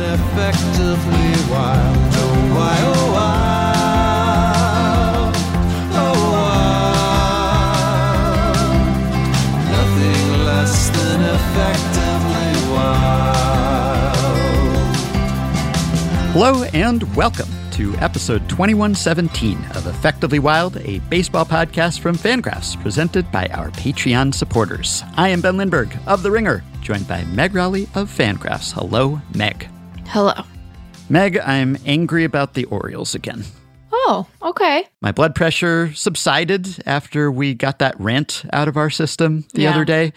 and effectively wild. Oh, why, oh, wild. Oh, wild. Nothing less than effectively wild. Hello and welcome to episode 2117 of Effectively Wild, a baseball podcast from Fangraphs, presented by our Patreon supporters. I am Ben Lindbergh of The Ringer, joined by Meg Rowley of Fangraphs. Hello, Meg. Hello. Meg, I'm angry about the Orioles again. Oh, okay. My blood pressure subsided after we got that rant out of our system the Yeah. other day.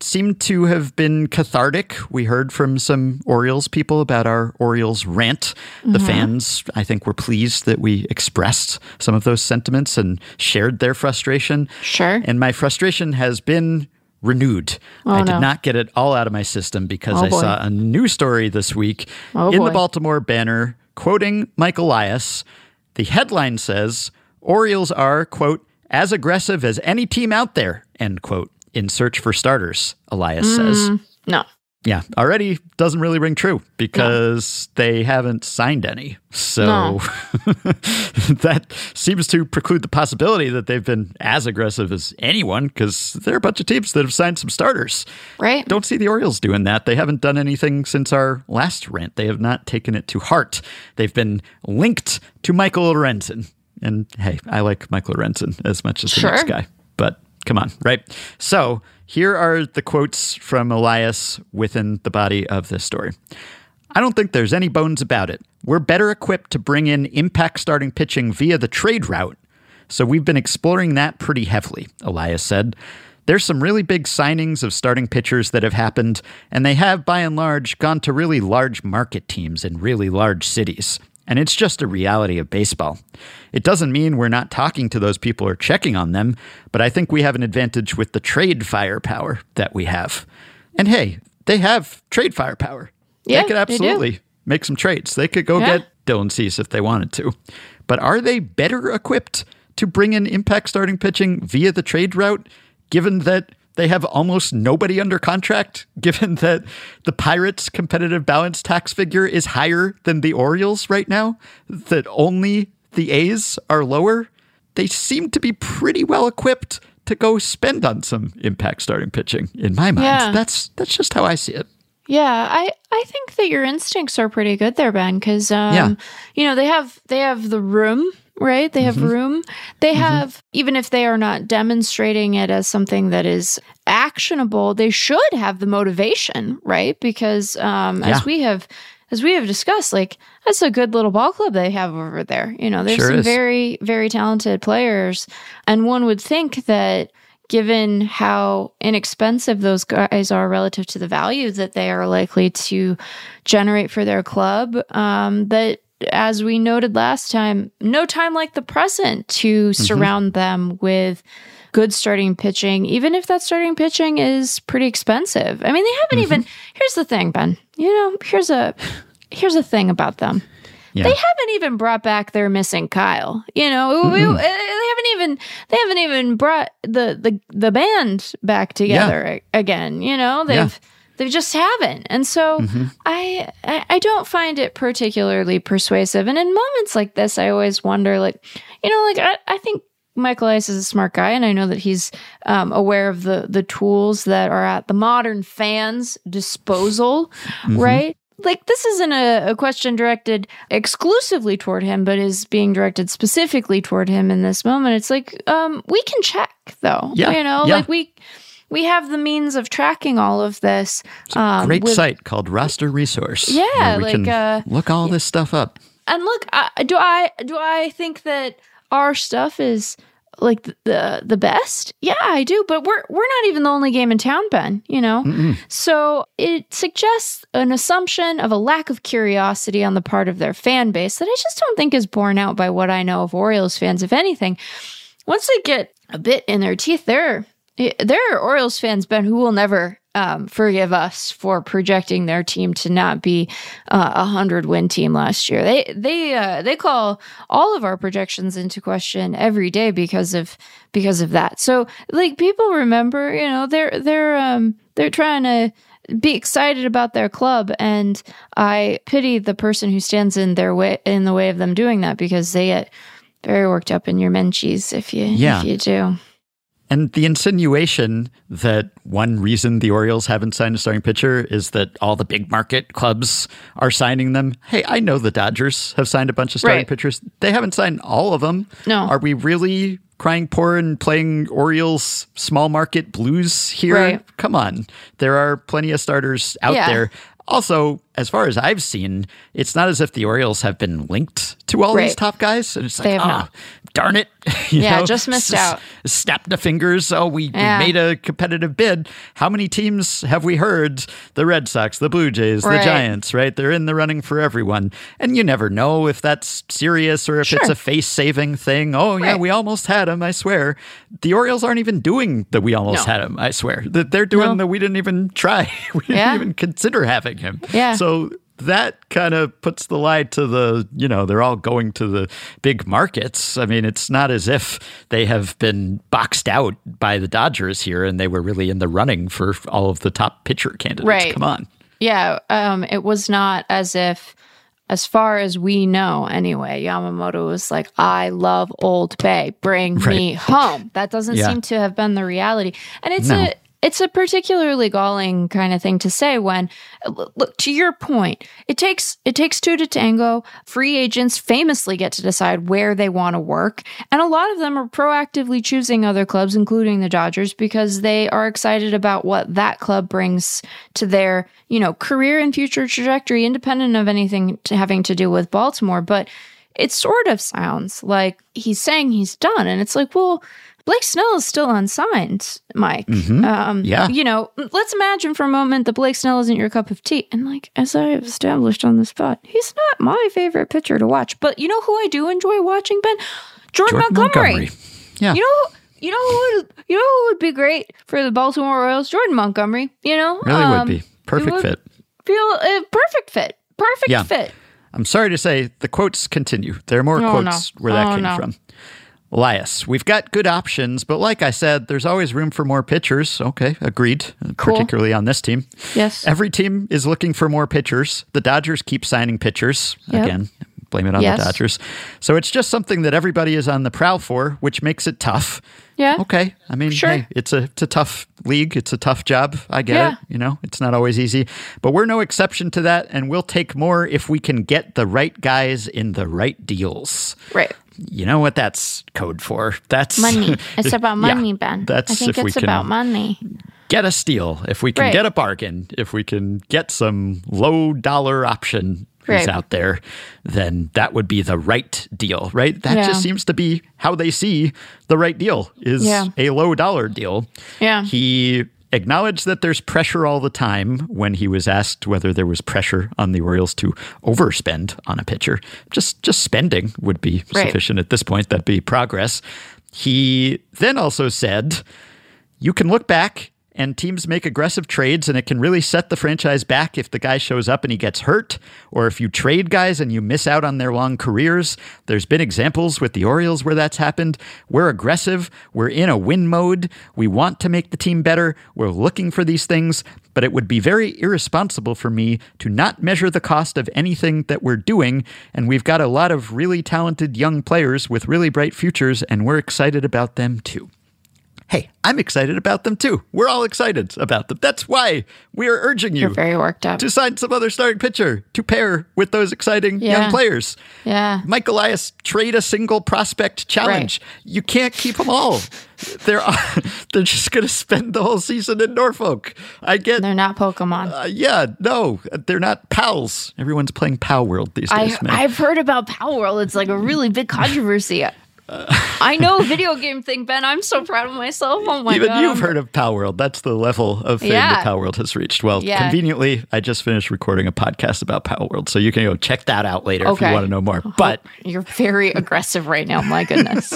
Seemed to have been cathartic. We heard from some Orioles people about our Orioles rant. The Mm-hmm. fans, I think, were pleased that we expressed some of those sentiments and shared their frustration. Sure. And my frustration has been renewed. I did Oh, no. not get it all out of my system because Oh, I boy. saw a new story this week Oh, in the. Baltimore Banner quoting Mike Elias. The headline says Orioles are, quote, as aggressive as any team out there, end quote, in search for starters, Elias Mm. says. No. Yeah, already doesn't really ring true because they haven't signed any. So No. that seems to preclude the possibility that they've been as aggressive as anyone because there are a bunch of teams that have signed some starters. Right? Don't see the Orioles doing that. They haven't done anything since our last rant. They have not taken it to heart. They've been linked to Michael Lorenzen. And hey, I like Michael Lorenzen as much as the next guy, come on, right? So here are the quotes from Elias within the body of this story. I don't think there's any bones about it. We're better equipped to bring in impact starting pitching via the trade route. So we've been exploring that pretty heavily, Elias said. There's some really big signings of starting pitchers that have happened, and they have, by and large, gone to really large market teams in really large cities. And it's just a reality of baseball. It doesn't mean we're not talking to those people or checking on them, but I think we have an advantage with the trade firepower that we have. And hey, they have trade firepower. Yeah, they could absolutely make some trades. They could go Yeah. get Dylan Cease if they wanted to. But are they better equipped to bring in impact starting pitching via the trade route, given that they have almost nobody under contract, given that the Pirates' competitive balance tax figure is higher than the Orioles right now, that only the A's are lower? They seem to be pretty well equipped to go spend on some impact starting pitching, in my mind. Yeah. That's that's just how I see it. Yeah, I I think that your instincts are pretty good there, Ben, because um, Yeah. you know they have they have the room, right? They have room. They have even if they are not demonstrating it as something that is actionable, they should have the motivation, right? Because um, Yeah. as we have as we have discussed, like that's a good little ball club they have over there. You know, there's Sure some is. very very talented players, and one would think that given how inexpensive those guys are relative to the value that they are likely to generate for their club, um, that as we noted last time, no time like the present to surround them with good starting pitching, even if that starting pitching is pretty expensive. I mean, they haven't even. Here's the thing, Ben. You know, here's a here's a thing about them. Yeah. They haven't even brought back their missing Kyle. You know, we- uh, they haven't even they haven't even brought the the the band back together a- again. You know, they've Yeah. Mm-hmm. they just haven't, and so I, I I don't find it particularly persuasive. And in moments like this, I always wonder, like, you know, like I, I think. Mike Elias is a smart guy, and I know that he's um, aware of the the tools that are at the modern fans' disposal, right? Like this isn't a, a question directed exclusively toward him, but is being directed specifically toward him in this moment. It's like um, we can check though, Yeah, you know, yeah. like we we have the means of tracking all of this. Um, Great with- site called Roster Resource. Yeah, like, can uh, look all this stuff up. And look, I, do I do I think that our stuff is like the, the the best? Yeah, I do. But we're we're not even the only game in town, Ben. You know, so it suggests an assumption of a lack of curiosity on the part of their fan base that I just don't think is borne out by what I know of Orioles fans. If anything, once they get a bit in their teeth, there there are Orioles fans, Ben, who will never um, forgive us for projecting their team to not be uh, a hundred win team last year. They they uh, they call all of our projections into question every day because of because of that. So like people remember, you know, they're they're um they're trying to be excited about their club and I pity the person who stands in their way in the way of them doing that because they get very worked up in your menchies if you Yeah. if you do. And the insinuation that one reason the Orioles haven't signed a starting pitcher is that all the big market clubs are signing them. Hey, I know the Dodgers have signed a bunch of starting Right. pitchers. They haven't signed all of them. No. Are we really crying poor and playing Orioles small market blues here? Right. Come on. There are plenty of starters out Yeah. there. Also, as far as I've seen, it's not as if the Orioles have been linked to all these top guys. And it's like, oh, not. Darn it. Yeah, know, just missed s- out. Snap the fingers. Oh, we, Yeah. we made a competitive bid. How many teams have we heard? The Red Sox, the Blue Jays, the Giants, right? They're in the running for everyone. And you never know if that's serious or if it's a face saving thing. Oh, yeah, we almost had him, I swear. The Orioles aren't even doing the we almost No. had him, I swear. That They're doing No. the we didn't even try. We didn't Yeah. even consider having him. Yeah. So that kind of puts the lie to the, you know, they're all going to the big markets. I mean, it's not as if they have been boxed out by the Dodgers here and they were really in the running for all of the top pitcher candidates. Right. Come on. Yeah, um, it was not as if, as far as we know anyway, Yamamoto was like, I love Old Bay, bring me home. That doesn't Yeah. seem to have been the reality. And it's No. a it's a particularly galling kind of thing to say when uh, look, look to your point it takes it takes two to tango. Free agents famously get to decide where they want to work and a lot of them are proactively choosing other clubs including the Dodgers because they are excited about what that club brings to their you know career and future trajectory independent of anything to having to do with Baltimore. But it sort of sounds like he's saying he's done and it's like well Blake Snell is still unsigned, Mike. Um, Yeah. You know, let's imagine for a moment that Blake Snell isn't your cup of tea. And like, as I have established on the spot, he's not my favorite pitcher to watch. But you know who I do enjoy watching, Ben? Jordan, Jordan Montgomery. Montgomery. Yeah. You know, you know who would, you know who would be great for the Baltimore Orioles? Jordan Montgomery. You know, really Um, would be. Perfect would fit. Feel uh, perfect fit. Perfect Yeah. fit. I'm sorry to say the quotes continue. There are more Oh, quotes no. where that Oh, came no. from. Elias, we've got good options, but like I said, there's always room for more pitchers. Okay, agreed, uh, Cool. particularly on this team. Yes. Every team is looking for more pitchers. The Dodgers keep signing pitchers. Yep. Again, blame it on Yes. the Dodgers. So it's just something that everybody is on the prowl for, which makes it tough. Yeah. Okay. I mean, Sure. hey, it's a it's a tough league. It's a tough job. I get Yeah. it. You know, it's not always easy, but we're no exception to that, and we'll take more if we can get the right guys in the right deals. Right. You know what that's code for? That's Money. It's about Yeah, money, Ben. That's I think if we it's can about money. get a steal, if we can Right. get a bargain, if we can get some low dollar option who's Right. out there, then that would be the right deal, right? That Yeah. just seems to be how they see the right deal is Yeah. a low dollar deal. Yeah. He acknowledged that there's pressure all the time when he was asked whether there was pressure on the Orioles to overspend on a pitcher. Just just spending would be Right. sufficient at this point. That'd be progress. He then also said, you can look back and teams make aggressive trades and it can really set the franchise back if the guy shows up and he gets hurt or if you trade guys and you miss out on their long careers. There's been examples with the Orioles where that's happened. We're aggressive, we're in a win mode, we want to make the team better, we're looking for these things, but it would be very irresponsible for me to not measure the cost of anything that we're doing and we've got a lot of really talented young players with really bright futures and we're excited about them too. Hey, I'm excited about them too. We're all excited about them. That's why we are urging you You're very worked up. to sign some other starting pitcher to pair with those exciting Yeah. young players. Yeah. Mike Elias, trade a single prospect challenge. You can't keep them all. They're they're just going to spend the whole season in Norfolk. I get. They're not Pokemon. Uh, yeah, no, they're not pals. Everyone's playing Pal World these days, I, man. I've heard about Pal World. It's like a really big controversy. I know video game thing, Ben. I'm so proud of myself. Oh my God. Even god! you've heard of Pal World. That's the level of fame Yeah. that Pal World has reached. Well, Yeah. conveniently, I just finished recording a podcast about Pal World, so you can go check that out later if you want to know more. But You're very aggressive right now. My goodness.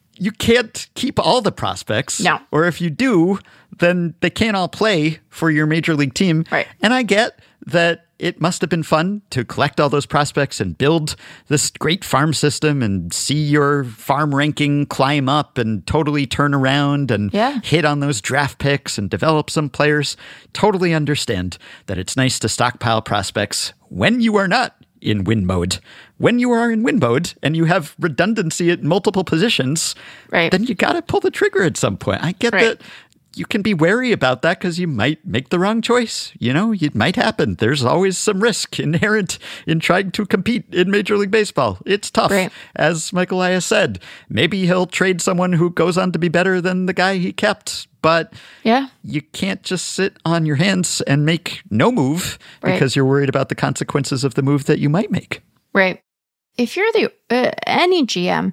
you can't keep all the prospects. No. Or if you do, then they can't all play for your major league team. Right. And I get that it must have been fun to collect all those prospects and build this great farm system and see your farm ranking climb up and totally turn around and Yeah. hit on those draft picks and develop some players. Totally understand that it's nice to stockpile prospects when you are not in win mode. When you are in win mode and you have redundancy at multiple positions, Right. then you got to pull the trigger at some point. I get Right. that you can be wary about that because you might make the wrong choice. You know, it might happen. There's always some risk inherent in trying to compete in Major League Baseball. It's tough. Right. As Michael Elias said, maybe he'll trade someone who goes on to be better than the guy he kept, but Yeah. you can't just sit on your hands and make no move Right. because you're worried about the consequences of the move that you might make. Right. If you're the uh, any GM,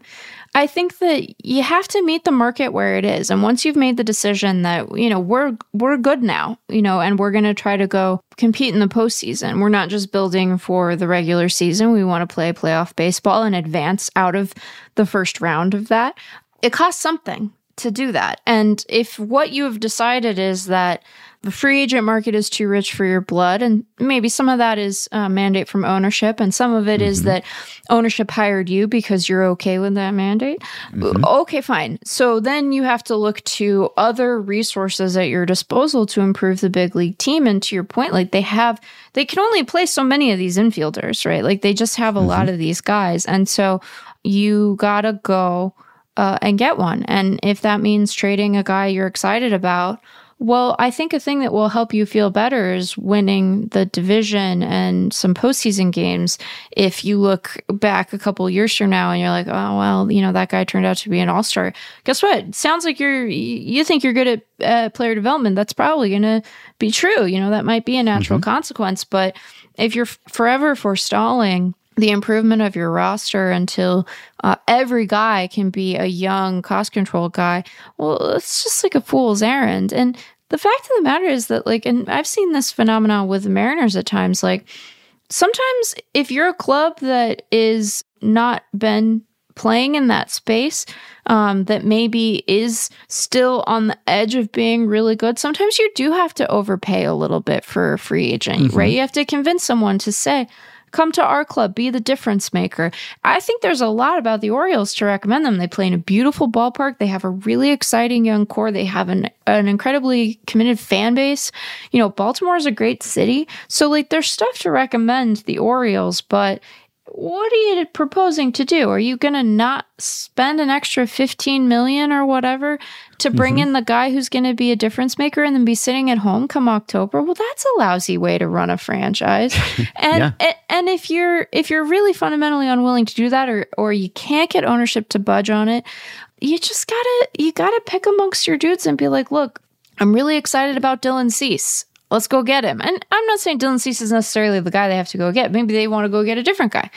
I think that you have to meet the market where it is. And once you've made the decision that, you know, we're we're good now, you know, and we're going to try to go compete in the postseason. We're not just building for the regular season. We want to play playoff baseball and advance out of the first round of that. It costs something to do that. And if what you have decided is that the free agent market is too rich for your blood, and maybe some of that is a mandate from ownership, and some of it is mm-hmm. that ownership hired you because you're okay with that mandate. Mm-hmm. Okay, fine. So then you have to look to other resources at your disposal to improve the big league team. And to your point, like they have, they can only play so many of these infielders, right? Like they just have a mm-hmm. lot of these guys. And so you gotta go uh, and get one. And if that means trading a guy you're excited about, well, I think a thing that will help you feel better is winning the division and some postseason games. If you look back a couple years from now and you're like, oh well, you know that guy turned out to be an all star. Guess what? Sounds like you're you think you're good at uh, player development. That's probably going to be true. You know that might be a natural consequence. But if you're forever forestalling the improvement of your roster until uh, every guy can be a young cost control guy well it's just like a fool's errand. And the fact of the matter is that like and i've seen this phenomenon with the mariners at times like sometimes if you're a club that is not been playing in that space um, that maybe is still on the edge of being really good sometimes you do have to overpay a little bit for a free agent right? You have to convince someone to say come to our club be the difference maker. I think there's a lot about the orioles to recommend them. They play in a beautiful ballpark. They have a really exciting young core. They have an, an incredibly committed fan base. You know baltimore is a great city. So like there's stuff to recommend the orioles but what are you proposing to do? Are you going to not spend an extra 15 million or whatever to bring mm-hmm. in the guy who's going to be a difference maker and then be sitting at home come October? Well, that's a lousy way to run a franchise. And Yeah. and, and if you're if you're really fundamentally unwilling to do that or or you can't get ownership to budge on it, you just got to you got to pick amongst your dudes and be like, "Look, I'm really excited about Dylan Cease. Let's go get him. And I'm not saying Dylan Cease is necessarily the guy they have to go get. Maybe they want to go get a different guy.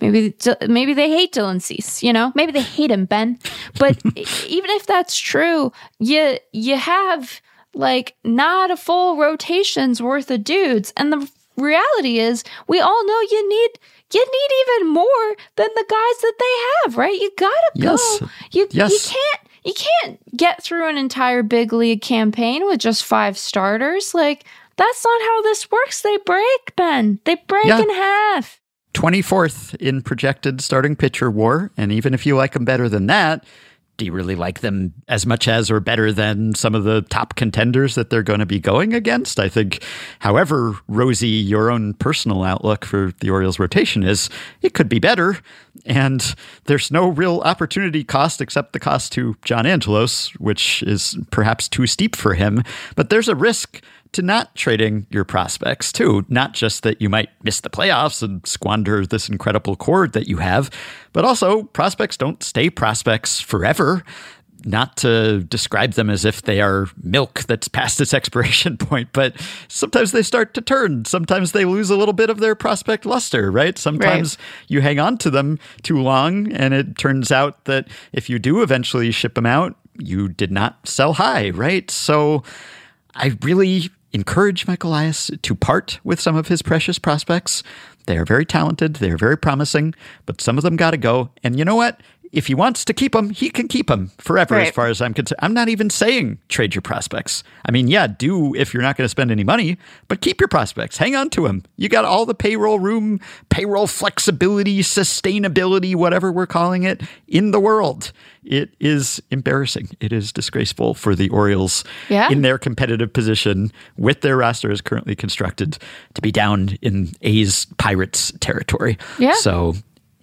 Maybe maybe they hate Dylan Cease. You know, maybe they hate him, Ben. But even if that's true, you you have like not a full rotation's worth of dudes, and the reality is we all know you need you need even more than the guys that they have, right? You gotta go. Yes. You Yes. you can't you can't get through an entire big league campaign with just five starters. Like that's not how this works. They break, Ben. They break Yeah. in half. 24th in projected starting pitcher war. And even if you like them better than that, do you really like them as much as or better than some of the top contenders that they're going to be going against? I think, however rosy your own personal outlook for the Orioles rotation is, it could be better. And there's no real opportunity cost except the cost to John Angelos, which is perhaps too steep for him. But there's a risk to not trading your prospects too. Not just that you might miss the playoffs and squander this incredible core that you have, but also prospects don't stay prospects forever. Not to describe them as if they are milk that's past its expiration point, but sometimes they start to turn. Sometimes they lose a little bit of their prospect luster, right? Sometimes you hang on to them too long, and it turns out that if you do eventually ship them out, you did not sell high, right? So I really encourage Michael Elias to part with some of his precious prospects. They are very talented, they are very promising, but some of them got to go. And you know what? If he wants to keep him, he can keep him forever, as far as I'm concerned. I'm not even saying trade your prospects. I mean, yeah, do if you're not going to spend any money, but keep your prospects. Hang on to them. You got all the payroll room, payroll flexibility, sustainability, whatever we're calling it, in the world. It is embarrassing. It is disgraceful for the Orioles Yeah. in their competitive position with their roster as currently constructed to be down in A's Pirates territory. Yeah. So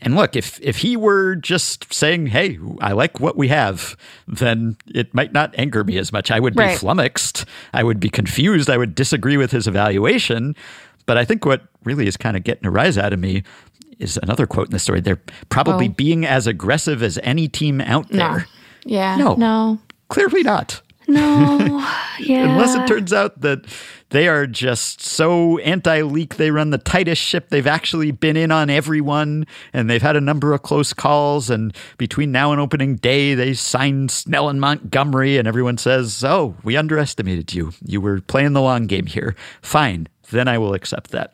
and look, if if he were just saying, "Hey, I like what we have," then it might not anger me as much. I would be Right. flummoxed. I would be confused. I would disagree with his evaluation. But I think what really is kind of getting a rise out of me is another quote in the story. They're probably Oh. being as aggressive as any team out No. there. Yeah. No. No. Clearly not. No. Yeah. Unless it turns out that they are just so anti leak, they run the tightest ship they've actually been in on everyone, and they've had a number of close calls. And between now and opening day, they signed Snell and Montgomery, and everyone says, Oh, we underestimated you. You were playing the long game here. Fine, then I will accept that.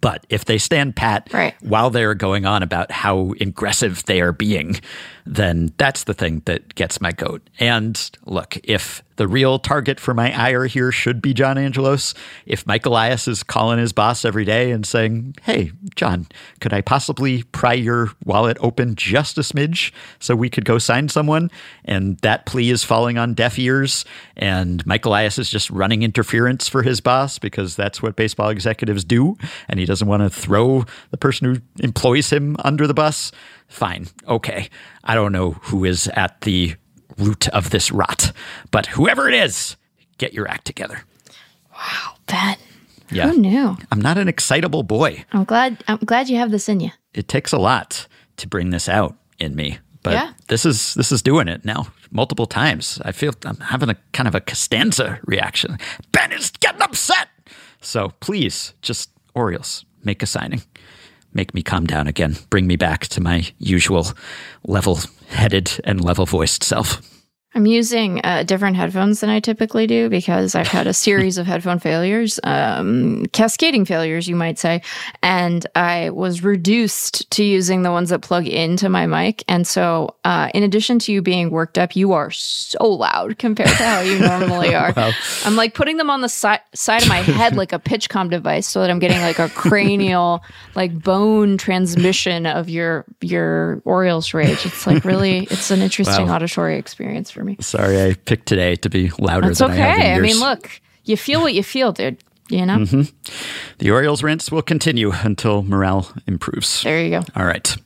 But if they stand pat Right. while they're going on about how aggressive they are being, then that's the thing that gets my goat. And look, if the real target for my ire here should be John Angelos, if Mike Elias is calling his boss every day and saying, Hey, John, could I possibly pry your wallet open just a smidge so we could go sign someone? And that plea is falling on deaf ears, and Mike Elias is just running interference for his boss because that's what baseball executives do, and he doesn't want to throw the person who employs him under the bus. Fine, okay. I don't know who is at the root of this rot, but whoever it is, get your act together. Wow, Ben. Yeah. Who knew? I'm not an excitable boy. I'm glad. I'm glad you have this in you. It takes a lot to bring this out in me. But Yeah. this is this is doing it now multiple times. I feel I'm having a kind of a Costanza reaction. Ben is getting upset. So please, just Orioles, make a signing. Make me calm down again. Bring me back to my usual level headed and level voiced self. I'm using uh, different headphones than I typically do because I've had a series of headphone failures, um, cascading failures, you might say. And I was reduced to using the ones that plug into my mic. And so, uh, in addition to you being worked up, you are so loud compared to how you normally are. I'm like putting them on the si- side of my head like a pitch com device so that I'm getting like a cranial, like bone transmission of your your Orioles rage. It's like really, it's an interesting Wow. auditory experience for me. Sorry, I picked today to be louder It's than I have in okay. I mean, look, you feel what you feel, dude. You know? Mm-hmm. The Orioles rinse will continue until morale improves. There you go. All right.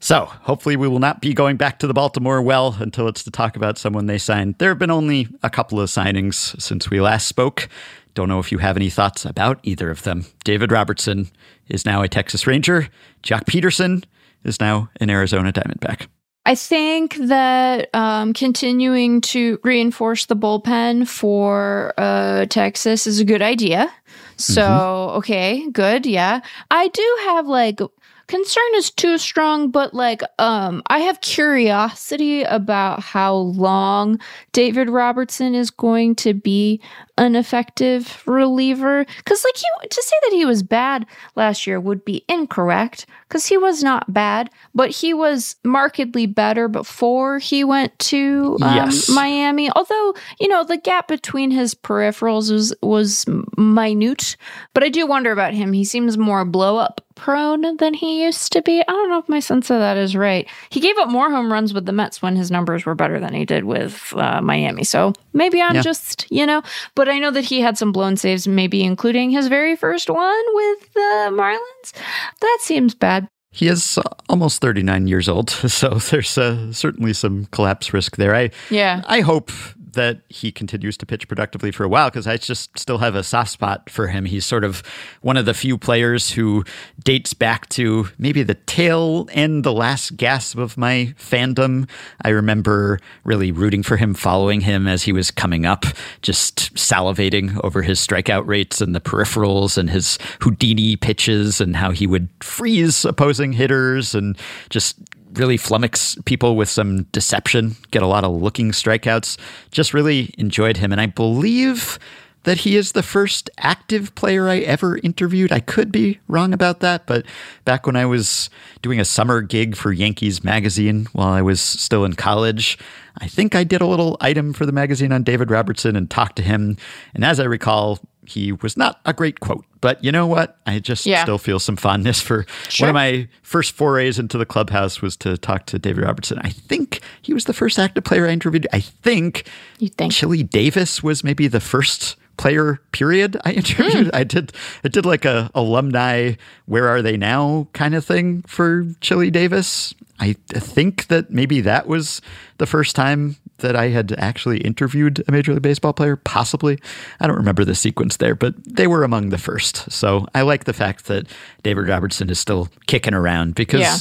So hopefully we will not be going back to the Baltimore well until it's to talk about someone they signed. There have been only a couple of signings since we last spoke. Don't know if you have any thoughts about either of them. David Robertson is now a Texas Ranger. Joc Pederson is now an Arizona Diamondback. I think that um, continuing to reinforce the bullpen for uh, Texas is a good idea. So, okay, good. Yeah. I do have like concern is too strong, but like um I have curiosity about how long David Robertson is going to be an effective reliever cuz like he to say that he was bad last year would be incorrect cuz he was not bad, but he was markedly better before he went to um, Yes. Miami. Although, you know, the gap between his peripherals was was minute, but I do wonder about him. He seems more blow up prone than he used to be. I don't know if my sense of that is right. He gave up more home runs with the Mets when his numbers were better than he did with uh, Miami. So maybe I'm Yeah. just, you know, but I know that he had some blown saves, maybe including his very first one with the Marlins. That seems bad. He is almost 39 years old, so there's uh, certainly some collapse risk there. I Yeah. I hope that he continues to pitch productively for a while because I just still have a soft spot for him. He's sort of one of the few players who dates back to maybe the tail end, the last gasp of my fandom. I remember really rooting for him, following him as he was coming up, just salivating over his strikeout rates and the peripherals and his Houdini pitches and how he would freeze opposing hitters and just really flummox people with some deception, get a lot of looking strikeouts. Just really enjoyed him. And I believe that he is the first active player I ever interviewed. I could be wrong about that, but back when I was doing a summer gig for Yankees Magazine while I was still in college, I think I did a little item for the magazine on David Robertson and talked to him. And as I recall, he was not a great quote, but you know what? I just Yeah. still feel some fondness for Sure. one of my first forays into the clubhouse was to talk to David Robertson. I think he was the first active player I interviewed. I think You think? Chili Davis was maybe the first player period I hmm. interviewed. I did I did like a alumni where are they now kind of thing for Chili Davis. I think that maybe that was the first time that I had actually interviewed a Major League Baseball player, possibly. I don't remember the sequence there, but they were among the first. So I like the fact that David Robertson is still kicking around because Yeah.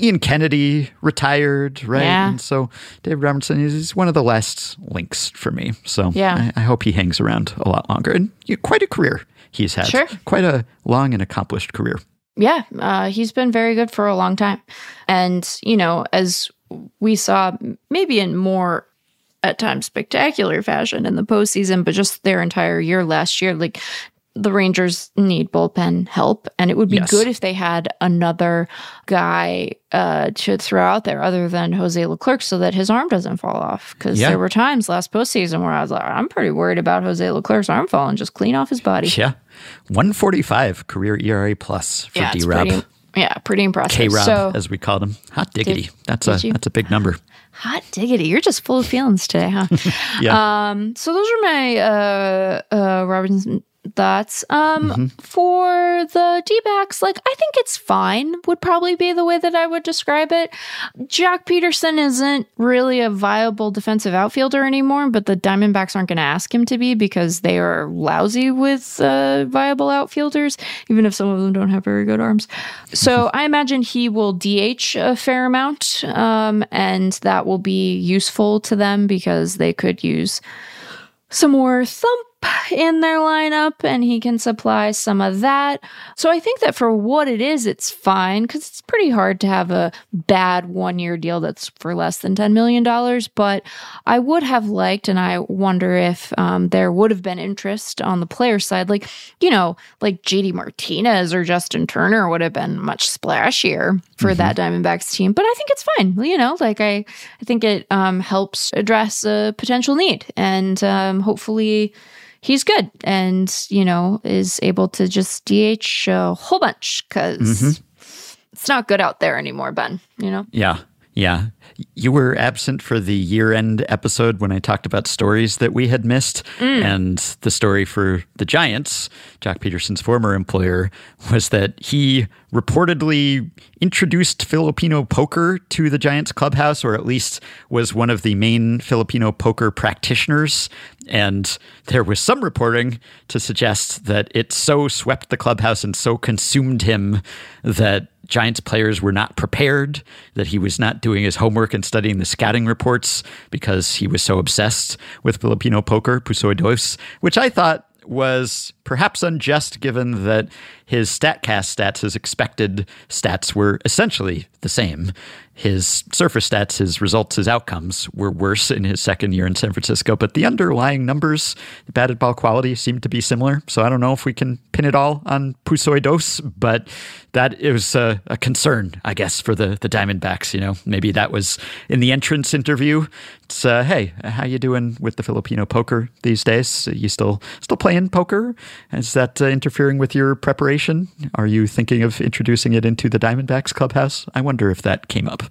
Ian Kennedy retired, right? Yeah. And so David Robertson is one of the last links for me. So Yeah. I, I hope he hangs around a lot longer. And you, quite a career he's had. Sure. Quite a long and accomplished career. Yeah, uh, he's been very good for a long time. And, you know, as we saw, maybe in more at times spectacular fashion in the postseason, but just their entire year last year, like the Rangers need bullpen help. And it would be Yes. good if they had another guy uh, to throw out there other than Jose Leclerc so that his arm doesn't fall off. Because Yeah. there were times last postseason where I was like, I'm pretty worried about Jose Leclerc's arm falling just clean off his body. Yeah. 145 career ERA plus for Yeah, D Rob. pretty, yeah, pretty impressive. K Rob, So, as we called him. Hot diggity. that's a you? that's a big number. Hot diggity. You're just full of feelings today, huh? Yeah. um, so those are my uh, uh, Robertson thoughts. Um, Mm-hmm. For the D backs, like, I think it's fine, would probably be the way that I would describe it. Joc Pederson isn't really a viable defensive outfielder anymore, but the Diamondbacks aren't going to ask him to be because they are lousy with uh, viable outfielders, even if some of them don't have very good arms. So I imagine he will DH a fair amount, um, and that will be useful to them because they could use some more thump in their lineup and he can supply some of that. So I think that for what it is, it's fine because it's pretty hard to have a bad one year deal that's for less than $10 million. But I would have liked, and I wonder if um, there would have been interest on the player side. Like, you know, like JD Martinez or Justin Turner would have been much splashier for that Diamondbacks team. But I think it's fine. You know, like I, I think it um, helps address a potential need. And um, hopefully, he's good and you know is able to just DH a whole bunch because mm-hmm. it's not good out there anymore, Ben. You know, Yeah. Yeah. You were absent for the year end episode when I talked about stories that we had missed. Mm. And the story for the Giants, Joc Pederson's former employer, was that he reportedly introduced Filipino poker to the Giants clubhouse, or at least was one of the main Filipino poker practitioners. And there was some reporting to suggest that it so swept the clubhouse and so consumed him that Giants players were not prepared, that he was not doing his homework and studying the scouting reports because he was so obsessed with Filipino poker, Pusoy Dos, which I thought was perhaps unjust given that his StatCast stats, his expected stats, were essentially the same. His surface stats, his results, his outcomes were worse in his second year in San Francisco, but the underlying numbers, the batted ball quality seemed to be similar. So I don't know if we can pin it all on Pusoy Dos, but that was a, a concern, I guess, for the the Diamondbacks. You know, maybe that was in the entrance interview. It's uh, hey, how you doing with the Filipino poker these days? You still still playing poker? Is that uh, interfering with your preparation? Are you thinking of introducing it into the Diamondbacks clubhouse? I wonder if that came up.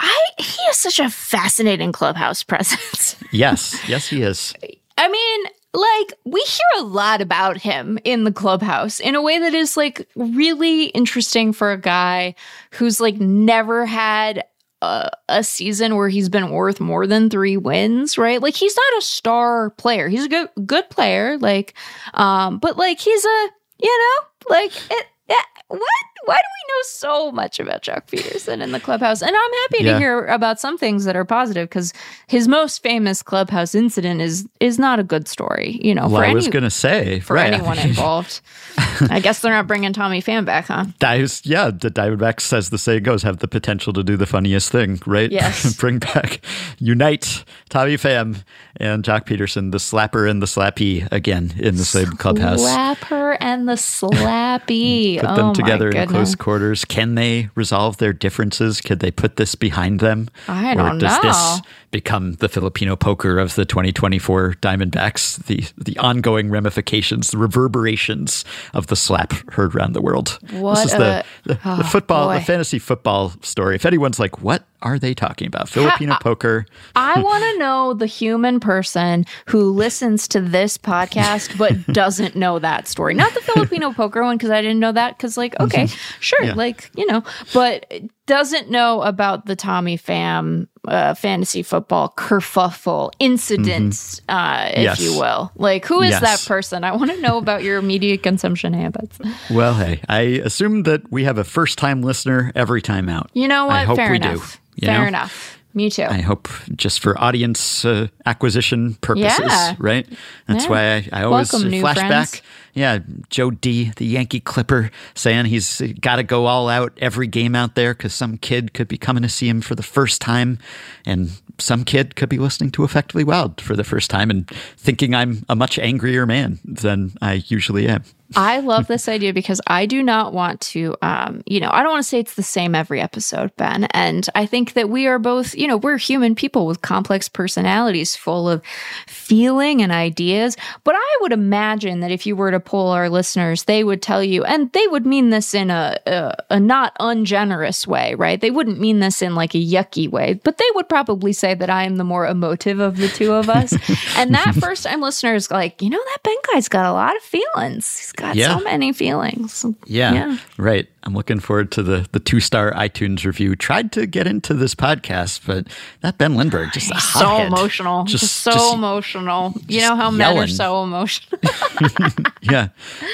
I he is such a fascinating clubhouse presence. Yes, yes, he is. I mean, like we hear a lot about him in the clubhouse in a way that is like really interesting for a guy who's like never had a, season where he's been worth more than three wins, right? Like he's not a star player. He's a good good player, like, um, but like he's a you know like it. Yeah, what? Why do we know so much about Joc Pederson in the clubhouse? And I'm happy Yeah. to hear about some things that are positive because his most famous clubhouse incident is is not a good story. You know, Well, for I any, was going to say, for right. anyone involved. I guess they're not bringing Tommy Pham back, huh? Dives, yeah, the Diamondbacks, as the saying goes, have the potential to do the funniest thing, right? Yes. Bring back, unite Tommy Pham and Joc Pederson, the slapper and the slappy again in the same clubhouse. Slapper and the slappy. Put oh them my together in goodness. Mm-hmm. close quarters. Can they resolve their differences? Could they put this behind them? I don't does know. this become the Filipino poker of the 2024 Diamondbacks? The the ongoing ramifications, the reverberations of the slap heard around the world. What this is the, a- the, the oh, football, the fantasy football story. If anyone's like, what are they talking about? Filipino poker. I want to know the human person who listens to this podcast but doesn't know that story. Not the Filipino poker one because I didn't know that. Because, like, okay, sure, Yeah. like you know, but doesn't know about the Tommy Pham uh, fantasy football kerfuffle incident, uh, if Mm-hmm. Yes. you will. Like, who is Yes. that person? I want to know about your media consumption habits. Well, hey, I assume that we have a first time listener every time out. You know what? I hope Fair we enough. do. Fair know? enough. Me too. I hope just for audience uh, acquisition purposes, Yeah. right? That's Yeah. why I, I always Welcome, friends. Yeah, Joe D, the Yankee Clipper, saying he's got to go all out every game out there because some kid could be coming to see him for the first time, and some kid could be listening to Effectively Wild for the first time and thinking I'm a much angrier man than I usually am. I love this idea because I do not want to, um, you know, I don't want to say it's the same every episode, Ben. And I think that we are both, you know, we're human people with complex personalities full of feeling and ideas. But I would imagine that if you were to poll our listeners, they would tell you, and they would mean this in a, a, a not ungenerous way, right? They wouldn't mean this in like a yucky way, but they would probably say that I am the more emotive of the two of us. and that first time listener is like, you know, that Ben guy's got a lot of feelings. He's got Yeah. so many feelings. Yeah, Yeah. right. I'm looking forward to the the two star iTunes review. Tried to get into this podcast, but that Ben Lindbergh just a So hothead. emotional. Just, Just, so just- emotional. You know how men are so emotional. yeah,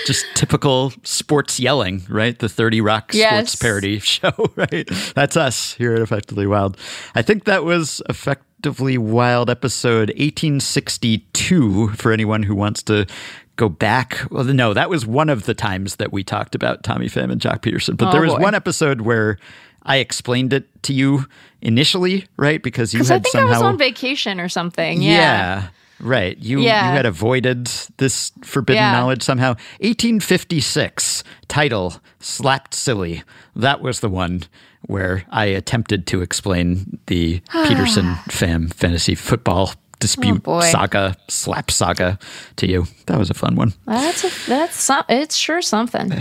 just typical sports yelling, right? The 30 Rock Yes. sports parody show, right? That's us here at Effectively Wild. I think that was Effectively Wild episode 1862 for anyone who wants to go back. Well, no, that was one of the times that we talked about Tommy Pham and Joc Pederson. But Oh, there was boy. one episode where I explained it to you initially, right? Because you had I think somehow I was on vacation or something. Yeah. yeah. Right. You Yeah. you had avoided this forbidden Yeah. knowledge somehow. 1856 title slapped silly. That was the one where I attempted to explain the Pederson Pham fantasy football dispute Oh, saga slap saga to you. That was a fun one. That's a, that's some, it's sure something.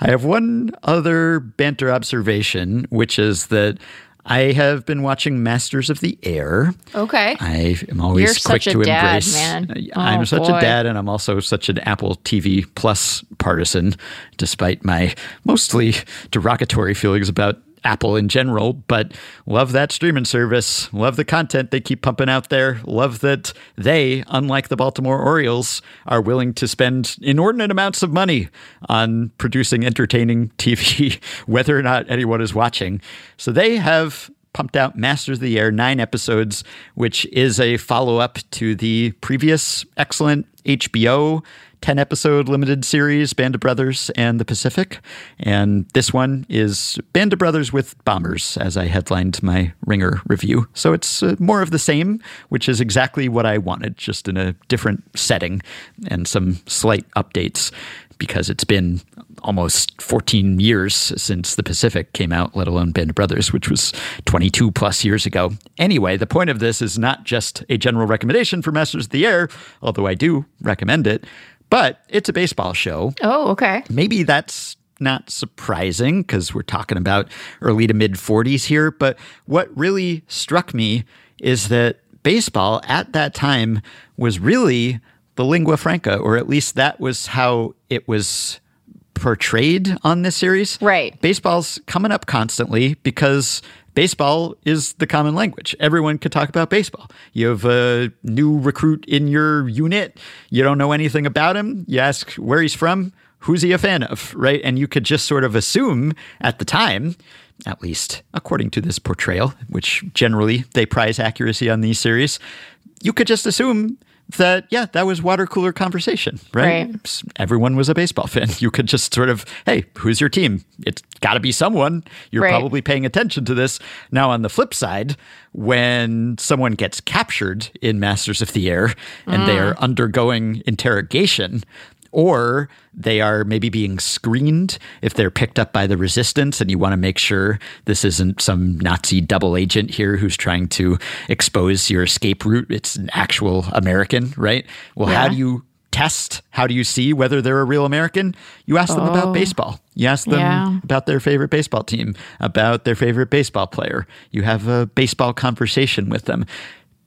I have one other banter observation, which is that I have been watching Masters of the Air. Okay. I am always You're quick such a to dad, embrace. man. I'm Oh, such boy. a dad, and I'm also such an Apple TV Plus partisan, despite my mostly derogatory feelings about Apple in general. But love that streaming service. Love the content they keep pumping out there. Love that they, unlike the Baltimore Orioles, are willing to spend inordinate amounts of money on producing entertaining TV, whether or not anyone is watching. So they have pumped out Masters of the Air, nine episodes, which is a follow up to the previous excellent HBO 10 episode limited series, Band of Brothers and the Pacific. And this one is Band of Brothers with Bombers, as I headlined my Ringer review. So it's uh, more of the same, which is exactly what I wanted, just in a different setting and some slight updates because it's been almost 14 years since the Pacific came out, let alone Band of Brothers, which was 22 plus years ago. Anyway, the point of this is not just a general recommendation for Masters of the Air, although I do recommend it, but it's a baseball show. Oh, okay. Maybe that's not surprising because we're talking about early to mid 40s here. But what really struck me is that baseball at that time was really the lingua franca, or at least that was how it was portrayed on this series. Right. Baseball's coming up constantly because baseball is the common language. Everyone could talk about baseball. You have a new recruit in your unit. You don't know anything about him. You ask where he's from. who's he a fan of, right? And you could just sort of assume at the time, at least according to this portrayal, which generally they prize accuracy on these series, you could just assume that yeah, that was water cooler conversation, right? Right. Everyone was a baseball fan. You could just sort of, hey, who's your team? It's got to be someone. You're Right. probably paying attention to this. Now, on the flip side, when someone gets captured in Masters of the Air and they mm. are undergoing interrogation, or they are maybe being screened if they're picked up by the resistance and you want to make sure this isn't some Nazi double agent here who's trying to expose your escape route. It's an actual American, right? Well, how do you test? How do you see whether they're a real American? You ask them about oh. baseball. You ask them Yeah. about their favorite baseball team, about their favorite baseball player. You have a baseball conversation with them.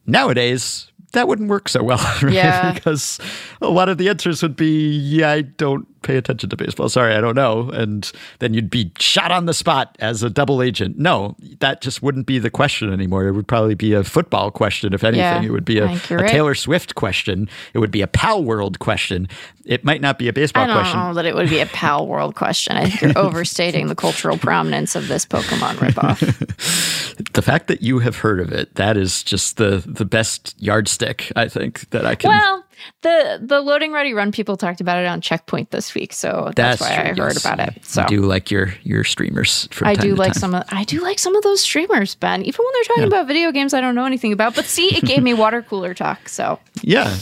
Nowadays, that wouldn't work so well, right? Yeah. because a lot of the answers would be, yeah, I don't pay attention to baseball. Sorry, I don't know. And then you'd be shot on the spot as a double agent. No, that just wouldn't be the question anymore. It would probably be a football question, if anything. Yeah, it would be a, I think you're a right. Taylor Swift question. It would be a Pal World question. It might not be a baseball I don't question. know that it would be a pal world question. I think you're overstating the cultural prominence of this Pokemon ripoff. The fact that you have heard of it, that is just the the best yardstick, I think, that I can Well, the the loading ready run people talked about it on Checkpoint this week, so that's, why I true, heard about it. So You do like your your streamers from I time do like time. some of I do like some of those streamers, Ben. Even when they're talking about video games I don't know anything about. But see, it gave me water cooler talk. So Yeah.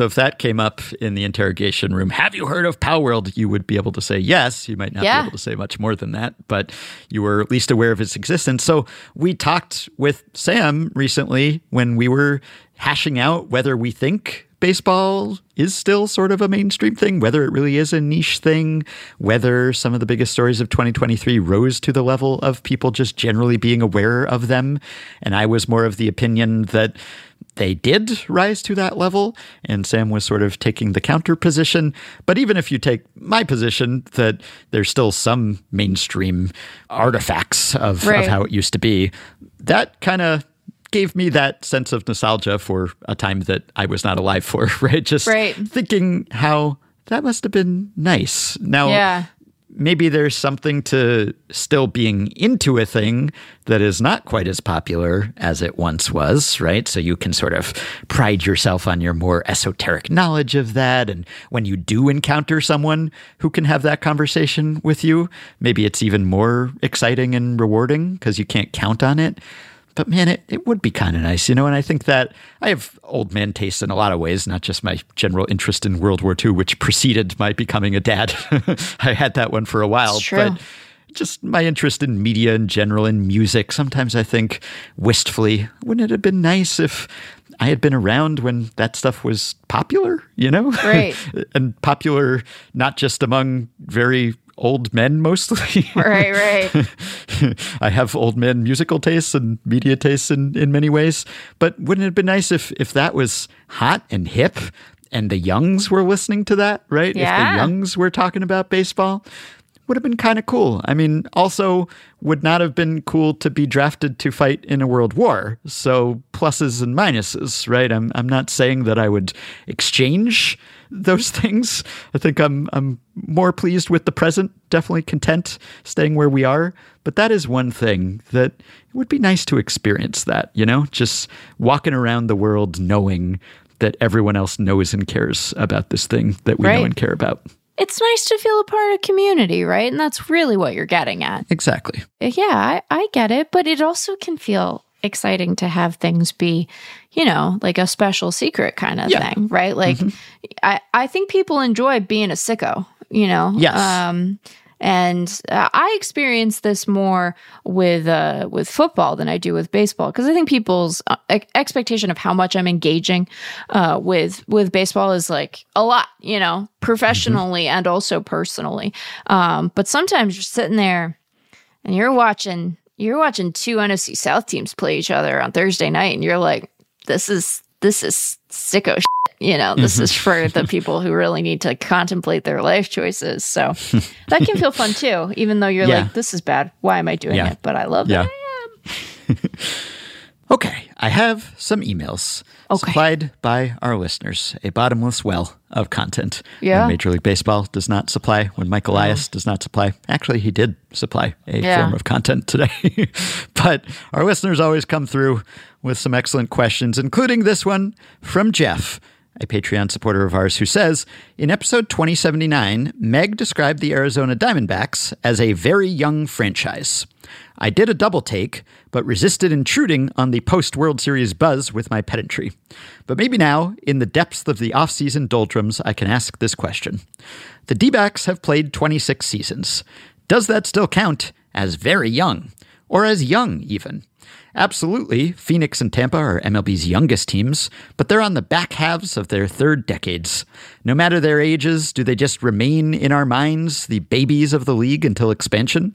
So if that came up in the interrogation room, have you heard of Pal World? You would be able to say yes. You might not Yeah. be able to say much more than that, but you were at least aware of its existence. So we talked with Sam recently when we were hashing out whether we think baseball is still sort of a mainstream thing, whether it really is a niche thing, whether some of the biggest stories of 2023 rose to the level of people just generally being aware of them. And I was more of the opinion that they did rise to that level, and Sam was sort of taking the counter position. But even if you take my position, that there's still some mainstream artifacts of, of how it used to be, that kind of gave me that sense of nostalgia for a time that I was not alive for, right? Just Right. thinking how that must have been nice. Now, yeah. Maybe there's something to still being into a thing that is not quite as popular as it once was, right? So you can sort of pride yourself on your more esoteric knowledge of that. And when you do encounter someone who can have that conversation with you, maybe it's even more exciting and rewarding because you can't count on it. But man, it, it would be kind of nice, you know? And I think that I have old man taste in a lot of ways, not just my general interest in World War II, which preceded my becoming a dad. I had that one for a while. True. But just my interest in media in general and music. Sometimes I think wistfully, wouldn't it have been nice if I had been around when that stuff was popular, you know? Right. and popular not just among very old men mostly. Right, right. I have old men musical tastes and media tastes in, in many ways. But wouldn't it have been nice if if that was hot and hip and the youngs were listening to that, right? If Yeah. the youngs were talking about baseball, would have been kind of cool. I mean, also would not have been cool to be drafted to fight in a world war. So pluses and minuses, right? I'm I'm not saying that I would exchange those things. I think I'm I'm more pleased with the present, definitely content staying where we are. But that is one thing that it would be nice to experience that, you know, just walking around the world knowing that everyone else knows and cares about this thing that we know Right. and care about. it's nice to feel a part of community, right? And that's really what you're getting at. Exactly. Yeah, I, I get it, but it also can feel exciting to have things be, you know, like a special secret kind of Yeah. Mm-hmm. thing, right? Like, I, I think people enjoy being a sicko, you know? Yes. Um, and uh, I experience this more with uh, with football than I do with baseball because I think people's uh, expectation of how much I'm engaging uh, with with baseball is like a lot, you know, professionally and also personally. Um, but sometimes you're sitting there and you're watching you're watching two NFC South teams play each other on Thursday night, and you're like, this is this is sicko shit. You know, this is mm-hmm. for the people who really need to contemplate their life choices. So that can feel fun too, even though you're Yeah. like, this is bad. Why am I doing Yeah. it? But I love Yeah. it. Okay. I have some emails Okay. supplied by our listeners, a bottomless well of content. Yeah. When Major League Baseball does not supply, when Mike Elias does not supply. Actually, he did supply a Yeah. form of content today. but our listeners always come through with some excellent questions, including this one from Jeff, a Patreon supporter of ours, who says In episode 2079, Meg described the Arizona Diamondbacks as a very young franchise. I did a double take, but resisted intruding on the post World Series buzz with my pedantry. But maybe now, in the depths of the off-season doldrums, I can ask this question. The D backs have played 26 seasons. Does that still count as very young? Or as young, even? Absolutely, Phoenix and Tampa are MLB's youngest teams, but they're on the back halves of their third decades. No matter their ages, do they just remain in our minds the babies of the league until expansion?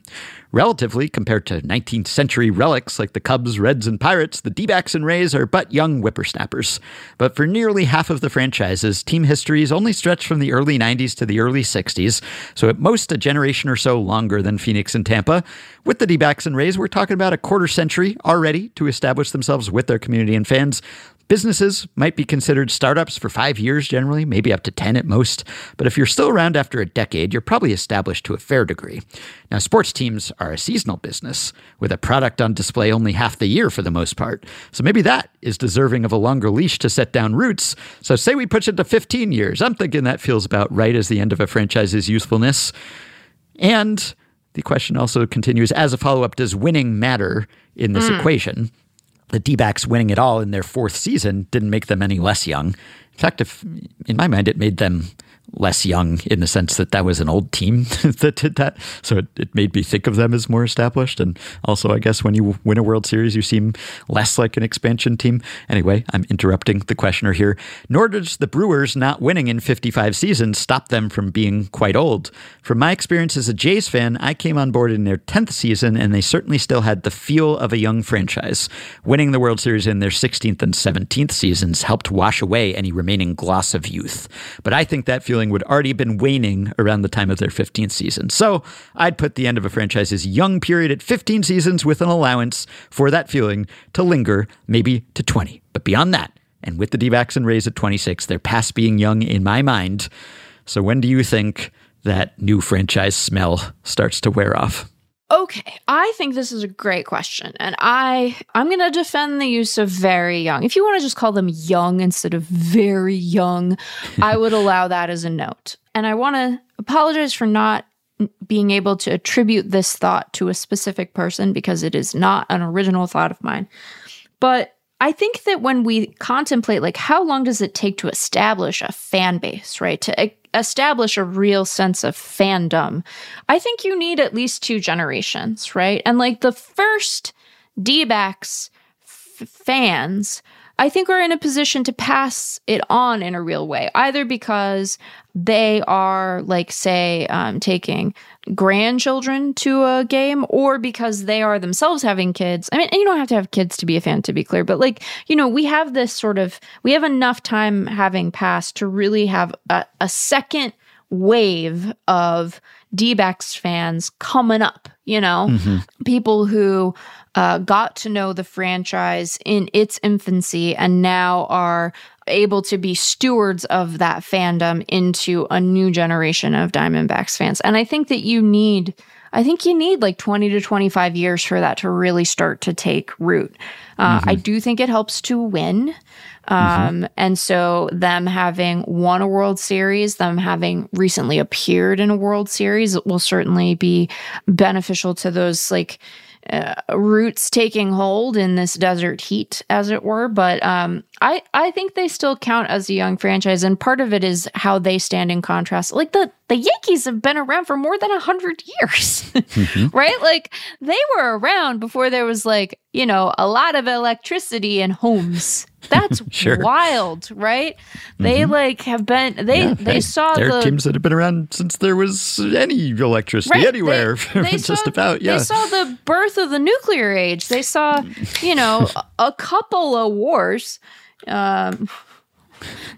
Relatively, compared to 19th century relics like the Cubs, Reds, and Pirates, the D backs and Rays are but young whippersnappers. But for nearly half of the franchises, team histories only stretch from the early 90s to the early 60s, so at most a generation or so longer than Phoenix and Tampa. With the D backs and Rays, we're talking about a quarter century already to establish themselves with their community and fans. Businesses might be considered startups for five years generally, maybe up to 10 at most. But if you're still around after a decade, you're probably established to a fair degree. Now, sports teams are a seasonal business with a product on display only half the year for the most part. So maybe that is deserving of a longer leash to set down roots. So, say we push it to 15 years. I'm thinking that feels about right as the end of a franchise's usefulness. And the question also continues as a follow up Does winning matter in this hmm. equation? The D backs winning it all in their fourth season didn't make them any less young. In fact, if in my mind, it made them less young in the sense that that was an old team that did that. So it, it made me think of them as more established. And also, I guess when you win a World Series, you seem less like an expansion team. Anyway, I'm interrupting the questioner here. Nor does the Brewers not winning in 55 seasons stop them from being quite old. From my experience as a Jays fan, I came on board in their 10th season, and they certainly still had the feel of a young franchise. Winning the World Series in their 16th and 17th seasons helped wash away any remaining gloss of youth. But I think that feeling would already been waning around the time of their 15th season. So I'd put the end of a franchise's young period at 15 seasons with an allowance for that feeling to linger maybe to 20. But beyond that, and with the D and Rays at 26, they're past being young in my mind. So when do you think that new franchise smell starts to wear off? Okay, I think this is a great question, and I I'm gonna defend the use of very young. If you want to just call them young instead of very young, I would allow that as a note. And I want to apologize for not being able to attribute this thought to a specific person because it is not an original thought of mine. But I think that when we contemplate, like, how long does it take to establish a fan base, right? To establish a real sense of fandom, I think you need at least two generations, right? And like the first D backs f- fans, I think are in a position to pass it on in a real way, either because they are, like, say, um, taking grandchildren to a game, or because they are themselves having kids. I mean, you don't have to have kids to be a fan, to be clear, but like, you know, we have this sort of, we have enough time having passed to really have a, a second wave of D-backs fans coming up, you know, people who uh, got to know the franchise in its infancy and now are able to be stewards of that fandom into a new generation of Diamondbacks fans. And I think that you need I think you need like 20 to 25 years for that to really start to take root. Uh, I do think it helps to win. Um, And so, them having won a World Series, them having recently appeared in a World Series will certainly be beneficial to those like uh, roots taking hold in this desert heat, as it were. But um, I I think they still count as a young franchise, and part of it is how they stand in contrast. Like the the Yankees have been around for more than a hundred years, right? Like they were around before there was like you know a lot of electricity in homes. That's Sure. wild, right? They like have been they they Hey, saw there the are teams that have been around since there was any electricity Right. anywhere, They- they just saw- about. Yeah, They saw the birth of the nuclear age. They saw, you know, a, a couple of wars. Um,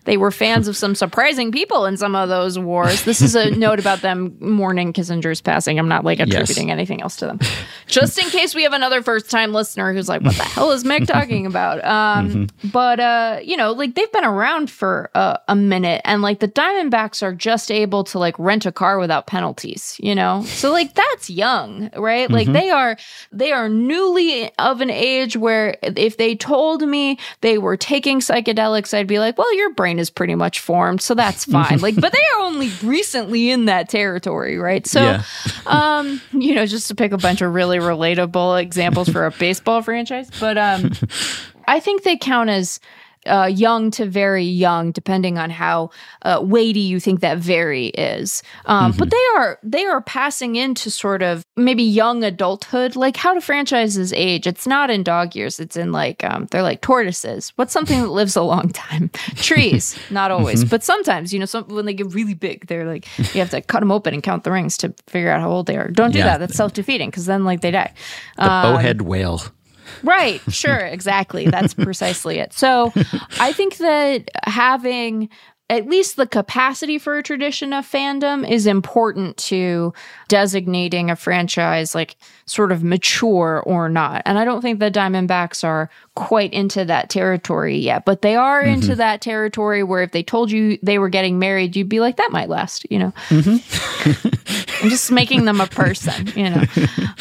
they were fans of some surprising people in some of those wars. This is a note about them mourning Kissinger's passing. I'm not like attributing anything else to them. Just in case we have another first time listener who's like, what the hell is Meg talking about? Um, But, uh, you know, like they've been around for uh, a minute and like the Diamondbacks are just able to like rent a car without penalties, you know? So like that's young, right? Like they are, they are newly of an age where if they told me they were taking psychedelics, I'd be like, well, your brain is pretty much formed, so that's fine. like, but they are only recently in that territory, right? So, Yeah. um, you know, just to pick a bunch of really relatable examples for a baseball franchise, but um, I think they count as uh, young to very young, depending on how uh, weighty you think that very is. Um, But they are they are passing into sort of maybe young adulthood. Like how do franchises age? It's not in dog years. It's in like um, they're like tortoises. What's something that lives a long time? Trees, not always, but sometimes. You know, some when they get really big, they're like you have to cut them open and count the rings to figure out how old they are. Don't do Yeah. that. That's self defeating because then like they die. The bowhead whale. Right, sure, exactly. That's precisely it. So I think that having at least the capacity for a tradition of fandom is important to designating a franchise like sort of mature or not. And I don't think the Diamondbacks are quite into that territory yet, but they are into that territory where if they told you they were getting married, you'd be like, that might last, you know? I'm just making them a person, you know?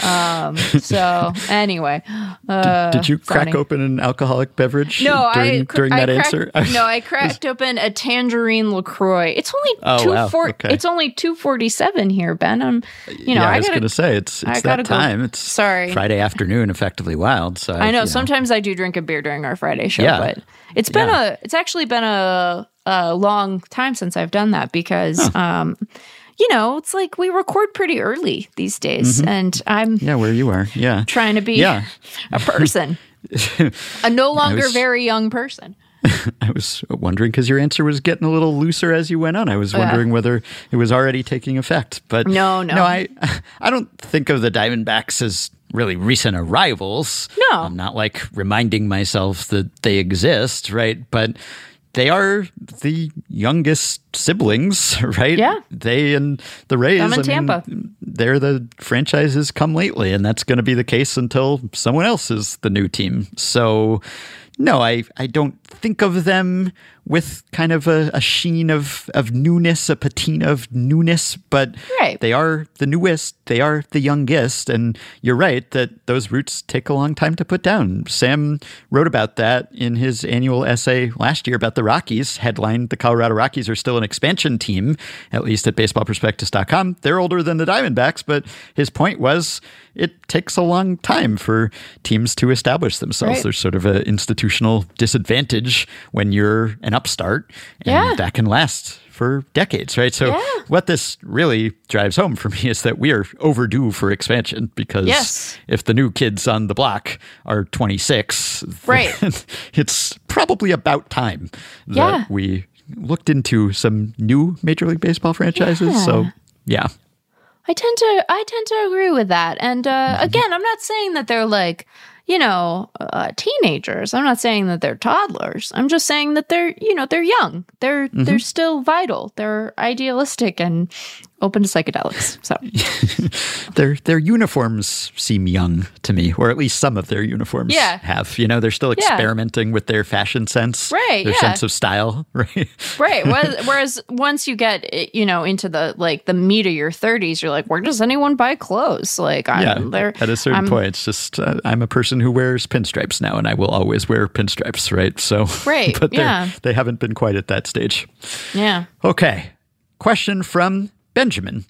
Um, so anyway. Uh, Did you crack funny. open an alcoholic beverage No, during, I cr- during I that cracked, answer? no, I cracked open a tangerine Lacroix. It's only Oh, two wow. four. Okay. It's only two forty seven here, Ben. I'm, you know, yeah, I, I, was going to say it's I it's gotta that go- time. It's Sorry. Friday afternoon, effectively wild. So I know, you sometimes I do drink a beer during our Friday show, Yeah. but it's been Yeah. a. It's actually been a a long time since I've done that because, um, you know, it's like we record pretty early these days, and I'm Mm-hmm. Yeah, where you are. Yeah. trying to be Yeah. a person, a no longer was- very young person. I was wondering because your answer was getting a little looser as you went on. I was wondering whether it was already taking effect. But No, no. no. I I don't think of the Diamondbacks as really recent arrivals. No. I'm not like reminding myself that they exist, right? But they are the youngest siblings, right? Yeah. They and the Rays. Them and I mean, Tampa. they're the franchises come lately, and that's going to be the case until someone else is the new team. So, no, I, I don't think of them with kind of a, a sheen of, of newness, a patina of newness, but Right. they are the newest, they are the youngest. And you're right that those roots take a long time to put down. Sam wrote about that in his annual essay last year about the Rockies, headlined The Colorado Rockies are still an expansion team, at least at baseballprospectus.com. They're older than the Diamondbacks, but his point was it takes a long time for teams to establish themselves. Right. There's sort of an institutional disadvantage when you're an upstart, and Yeah. that can last for decades, right? So, Yeah. what this really drives home for me is that we are overdue for expansion because Yes. if the new kids on the block are 26, Right. it's probably about time that Yeah. we looked into some new Major League Baseball franchises. So, yeah. I tend to I tend to agree with that. And uh, again, I'm not saying that they're like you know uh, teenagers. I'm not saying that they're toddlers. I'm just saying that they're you know they're young. They're they're still vital. They're idealistic and open to psychedelics. So their their uniforms seem young to me, or at least some of their uniforms Yeah. have. You know, they're still Yeah. experimenting with their fashion sense, Right, Their yeah. sense of style, right? right. Whereas, whereas once you get eh, you know into the like the meat of your 30s, you're like, where does anyone buy clothes? Like I'm yeah, there at a certain I'm- point, it's just uh, I'm a person who wears pinstripes now, and I will always wear pinstripes, right? So, Right, but yeah. they haven't been quite at that stage. Yeah. Okay. Question from Benjamin.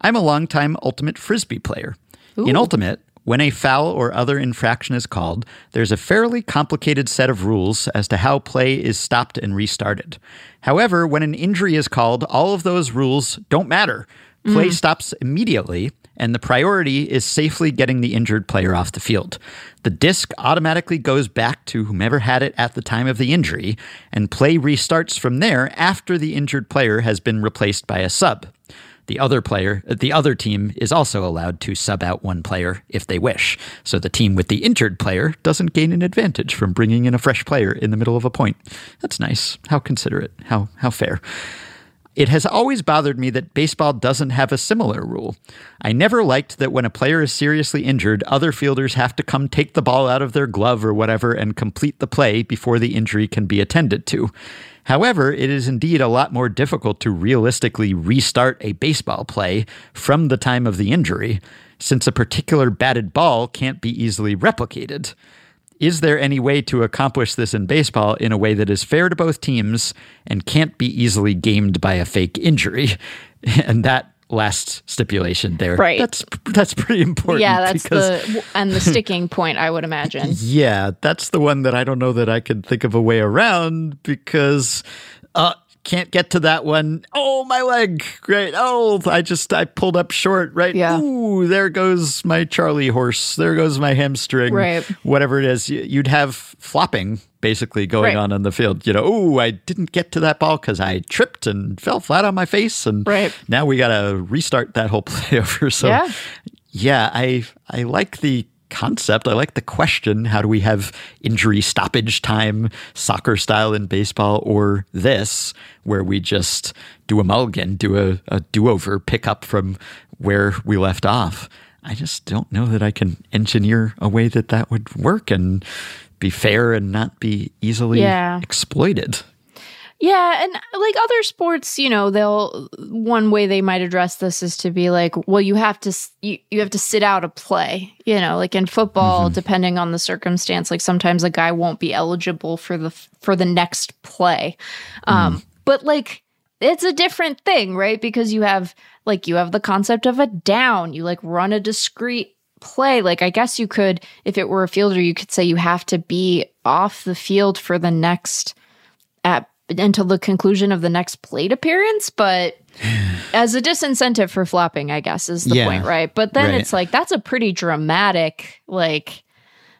I'm a longtime Ultimate Frisbee player. In Ultimate, when a foul or other infraction is called, there's a fairly complicated set of rules as to how play is stopped and restarted. However, when an injury is called, all of those rules don't matter. Play mm. stops immediately, and the priority is safely getting the injured player off the field. The disc automatically goes back to whomever had it at the time of the injury, and play restarts from there after the injured player has been replaced by a sub. The other player, the other team is also allowed to sub out one player if they wish. So the team with the injured player doesn't gain an advantage from bringing in a fresh player in the middle of a point. That's nice. How considerate. How how fair. It has always bothered me that baseball doesn't have a similar rule. I never liked that when a player is seriously injured, other fielders have to come take the ball out of their glove or whatever and complete the play before the injury can be attended to. However, it is indeed a lot more difficult to realistically restart a baseball play from the time of the injury, since a particular batted ball can't be easily replicated. Is there any way to accomplish this in baseball in a way that is fair to both teams and can't be easily gamed by a fake injury? And that last stipulation there, Right. That's that's pretty important. Yeah, that's because, the and the sticking point, I would imagine. yeah, that's the one that I don't know that I could think of a way around because uh can't get to that one. Oh, my leg. Great. Oh, I just I pulled up short, right? Yeah. Ooh, there goes my Charlie horse. There goes my hamstring. Right. Whatever it is, you'd have flopping basically going Right. on in the field. You know, oh, I didn't get to that ball because I tripped and fell flat on my face, and Right. now we got to restart that whole play over. So Yeah. yeah, I I like the concept. I like the question. How do we have injury stoppage time, soccer style in baseball, or this, where we just do a mulligan, do a, a do over, pick up from where we left off? I just don't know that I can engineer a way that that would work and be fair and not be easily Yeah. exploited. Yeah, and like other sports, you know, they'll one way they might address this is to be like, well, you have to you, you have to sit out a play, you know, like in football, depending on the circumstance, like sometimes a guy won't be eligible for the for the next play. Um, but like it's a different thing, right? Because you have like you have the concept of a down, you like run a discrete play. Like I guess you could if it were a fielder, you could say you have to be off the field for the next at until the conclusion of the next plate appearance, but as a disincentive for flopping, I guess is the Yeah. point, right? But then Right. it's like that's a pretty dramatic, like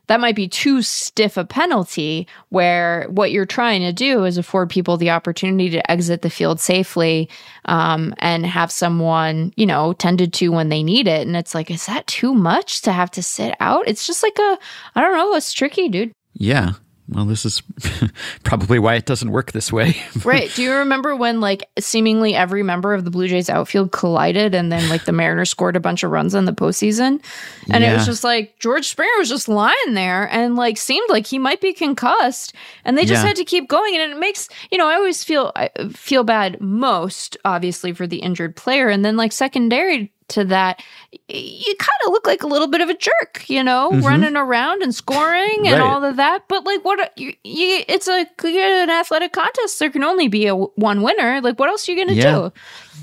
that might be too stiff a penalty where what you're trying to do is afford people the opportunity to exit the field safely um, and have someone, you know, tended to when they need it. And it's like, is that too much to have to sit out? It's just like a, I don't know, it's tricky, dude. Yeah. Well, this is probably why it doesn't work this way. Right. Do you remember when like seemingly every member of the Blue Jays outfield collided and then like the Mariners scored a bunch of runs in the postseason? And it was just like George Springer was just lying there and like seemed like he might be concussed and they just Yeah. had to keep going. And it makes, you know, I always feel I feel bad most obviously for the injured player. And then like secondary to that, you kind of look like a little bit of a jerk, you know, running around and scoring and Mm-hmm. Right. all of that. But like, what you, you it's a an athletic contest. There can only be a one winner. Like, what else are you gonna Yeah. do?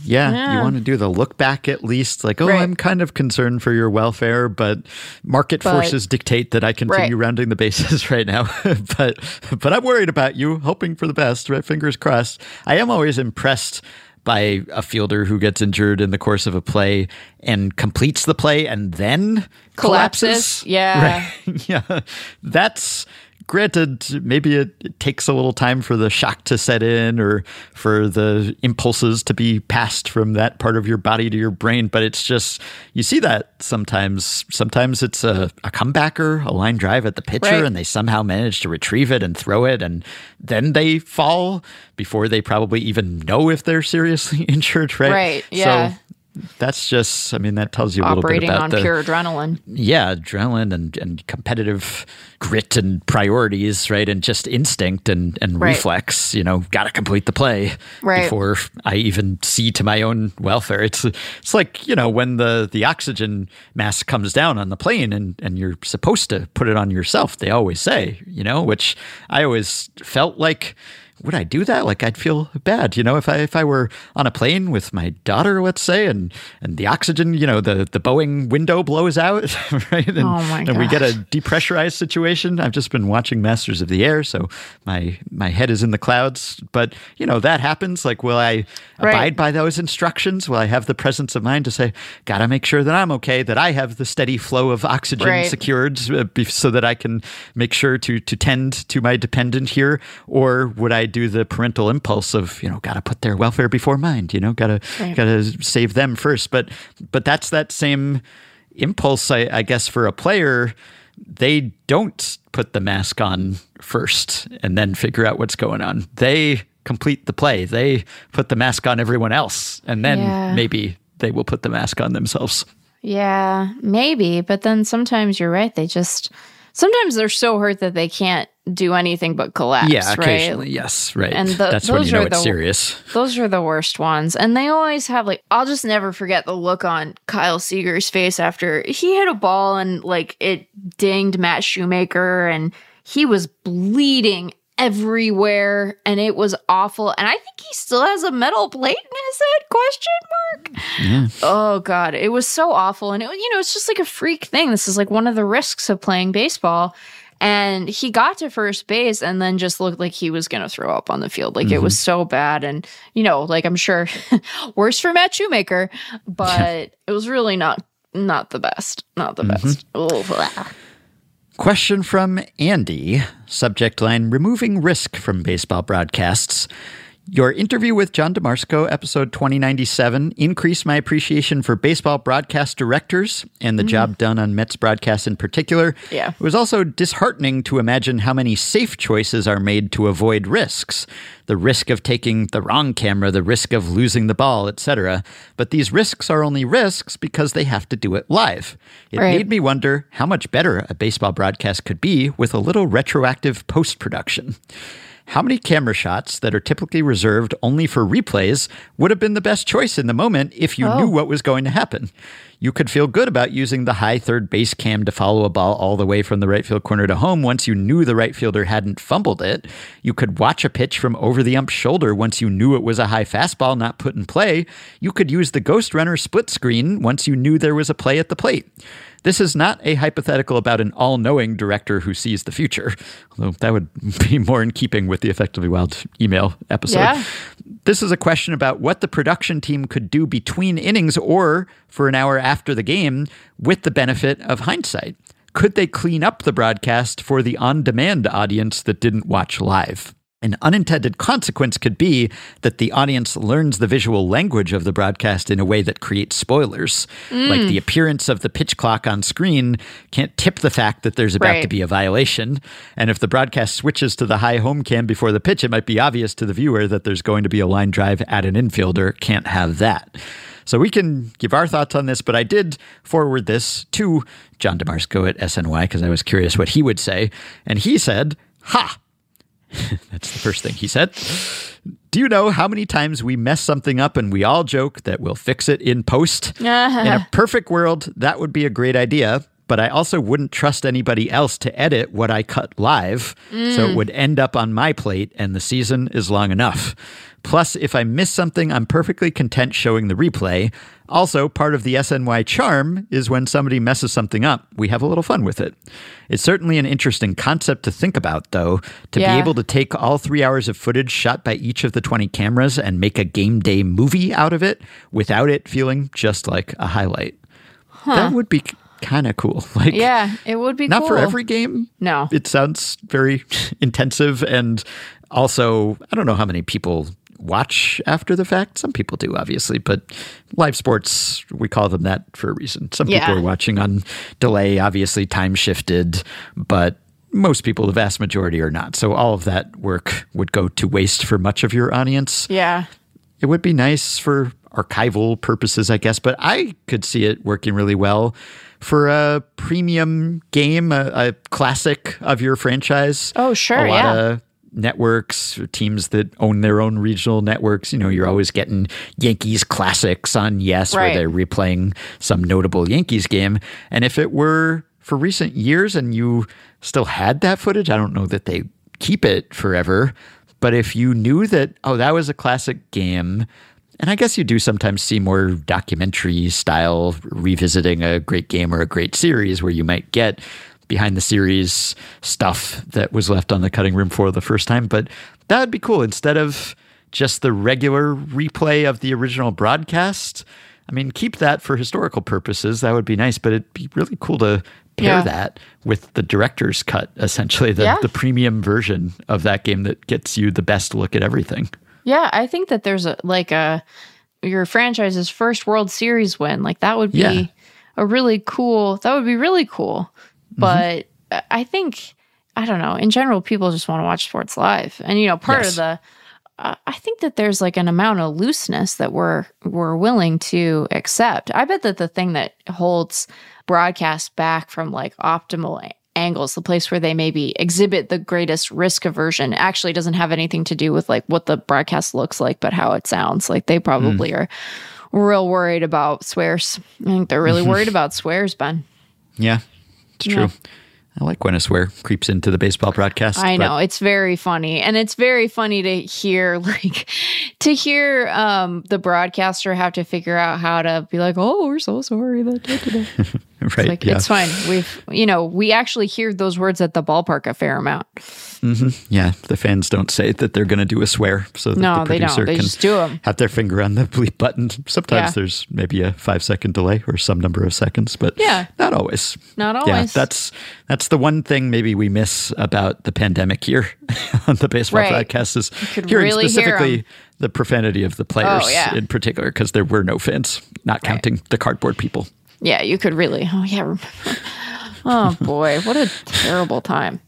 Yeah, Yeah. you want to do the look back at least, like, oh, Right. I'm kind of concerned for your welfare, but market But- forces dictate that I continue Right. rounding the bases right now. but but I'm worried about you, hoping for the best. Right, fingers crossed. I am always impressed by a fielder who gets injured in the course of a play and completes the play and then collapses. Collapses? Yeah. Right. yeah, that's granted maybe it, it takes a little time for the shock to set in or for the impulses to be passed from that part of your body to your brain but it's just you see that sometimes sometimes it's a, a comebacker a line drive at the pitcher Right. and they somehow manage to retrieve it and throw it and then they fall before they probably even know if they're seriously injured right Right, yeah. so that's just i mean that tells you a little bit Operating about on the pure adrenaline. yeah, adrenaline and, and competitive grit and priorities, right? And just instinct and, and Right. reflex, you know, got to complete the play Right. before I even see to my own welfare. It's it's like, you know, when the, the oxygen mask comes down on the plane and, and you're supposed to put it on yourself, they always say, you know, which I always felt like would I do that? Like I'd feel bad, you know, if I if I were on a plane with my daughter, let's say, and and the oxygen, you know, the the Boeing window blows out, right? And, Oh my and we get a depressurized situation. I've just been watching Masters of the Air, so my my head is in the clouds. But you know that happens. Like, will I Right. abide by those instructions? Will I have the presence of mind to say, "Gotta make sure that I'm okay, that I have the steady flow of oxygen Right. secured, uh, so that I can make sure to to tend to my dependent here"? Or would I I do the parental impulse of, you know, got to put their welfare before mine, you know, got to Right. got to save them first. But but that's that same impulse I, I guess for a player they don't put the mask on first and then figure out what's going on. They complete the play. They put the mask on everyone else and then Yeah. maybe they will put the mask on themselves. Yeah, maybe. But then sometimes you're right. They just sometimes they're so hurt that they can't do anything but collapse. Yeah, right? occasionally. Yes, right. And the- That's when those you know are it's the- serious. Those are the worst ones. And they always have like I'll just never forget the look on Kyle Seager's face after he hit a ball and like it dinged Matt Shoemaker and he was bleeding everywhere and it was awful. And I think he still has a metal plate in his head question mark. Oh god, it was so awful and it you know, it's just like a freak thing. This is like one of the risks of playing baseball. And he got to first base and then just looked like he was going to throw up on the field. Like it was mm-hmm. so bad. And, you know, like I'm sure worse for Matt Shoemaker, but it was really not not the best. Not the mm-hmm. best. Oh. Question from Andy. Subject line Removing risk from baseball broadcasts. Your interview with John DeMarsico, episode 2097, increased my appreciation for baseball broadcast directors and the mm. job done on Mets broadcasts in particular. Yeah. It was also disheartening to imagine how many safe choices are made to avoid risks. The risk of taking the wrong camera, the risk of losing the ball, etc. But these risks are only risks because they have to do it live. It Right. made me wonder how much better a baseball broadcast could be with a little retroactive post production. How many camera shots that are typically reserved only for replays would have been the best choice in the moment if you Oh. knew what was going to happen? You could feel good about using the high third base cam to follow a ball all the way from the right field corner to home once you knew the right fielder hadn't fumbled it. You could watch a pitch from over the ump's shoulder once you knew it was a high fastball not put in play. You could use the ghost runner split screen once you knew there was a play at the plate. This is not a hypothetical about an all knowing director who sees the future, although that would be more in keeping with the Effectively Wild email episode. Yeah. This is a question about what the production team could do between innings or for an hour after the game with the benefit of hindsight. Could they clean up the broadcast for the on demand audience that didn't watch live? An unintended consequence could be that the audience learns the visual language of the broadcast in a way that creates spoilers. Like mm. the appearance of the pitch clock on screen can't tip the fact that there's about to be a violation. And if the broadcast switches to the high home cam before the pitch, it might be obvious to the viewer that there's going to be a line drive at an infielder. Can't have that. So we can give our thoughts on this, but I did forward this to John DeMarsico at SNY because I was curious what he would say. And he said, Ha! That's the first thing he said. Do you know how many times we mess something up and we all joke that we'll fix it in post? in a perfect world, that would be a great idea, but I also wouldn't trust anybody else to edit what I cut live, so it mm. would end up on my plate and the season is long enough. Plus, if I miss something, I'm perfectly content showing the replay. Also, part of the SNY charm is when somebody messes something up, we have a little fun with it. It's certainly an interesting concept to think about, though, to Yeah. be able to take all three hours of footage shot by each of the 20 cameras and make a game day movie out of it without it feeling just like a highlight. That would be kind of cool. Like, Yeah, it would be not for every game. No. It sounds very intensive. And also, I don't know how many people watch after the fact. Some people do, obviously, but live sports, we call them that for a reason. Some Yeah. people are watching on delay, obviously, time shifted, but most people, the vast majority, are not. So all of that work would go to waste for much of your audience Yeah. it would be nice for archival purposes, I guess, but I could see it working really well for a premium game, a, a classic of your franchise. Oh, sure, A lot yeah. of networks, teams that own their own regional networks. You know, you're always getting Yankees classics on Yes, Right. where they're replaying some notable Yankees game. And if it were for recent years and you still had that footage, I don't know that they keep it forever. But if you knew that, oh, that was a classic game, and I guess you do sometimes see more documentary style revisiting a great game or a great series where you might get behind the series stuff that was left on the cutting room floor the first time. But that would be cool instead of just the regular replay of the original broadcast. I mean, keep that for historical purposes. That would be nice, but it'd be really cool to pair Yeah. that with the director's cut, essentially the, Yeah. the premium version of that game that gets you the best look at everything. Yeah, I think that there's a like a your franchise's first World Series win. Like that would be Yeah. a really cool. That would be really cool. Mm-hmm. But I- I think I don't know. In general, people just want to watch sports live, and you know, part Yes. of the. Uh, I think that there's like an amount of looseness that we're we're willing to accept. I bet that the thing that holds broadcast back from like optimal angles, the place where they maybe exhibit the greatest risk aversion, actually doesn't have anything to do with like what the broadcast looks like, but how it sounds. Like they probably Hmm. are real worried about swears. I think they're really worried about swears, Ben. Yeah, it's true. I like when a swear creeps into the baseball broadcast. I know it's very funny, and it's very funny to hear like to hear um the broadcaster have to figure out how to be like, "Oh, we're so sorry." That da, da, da." It's right? like yeah. it's fine. We've you know we actually hear those words at the ballpark a fair amount. Yeah, the fans don't say that they're going to do a swear, so that No, the they don't. They can just do 'em. have their finger on the bleep button. Sometimes Yeah. there's maybe a five second delay or some number of seconds, but Yeah. not always. Not Yeah, always. that's that's the one thing maybe we miss about the pandemic here on the baseball Right. broadcast is hearing really hear the profanity of the players Oh, yeah. in particular, because there were no fans, not counting the cardboard people. Yeah, you could really. Oh yeah. Oh boy, what a terrible time.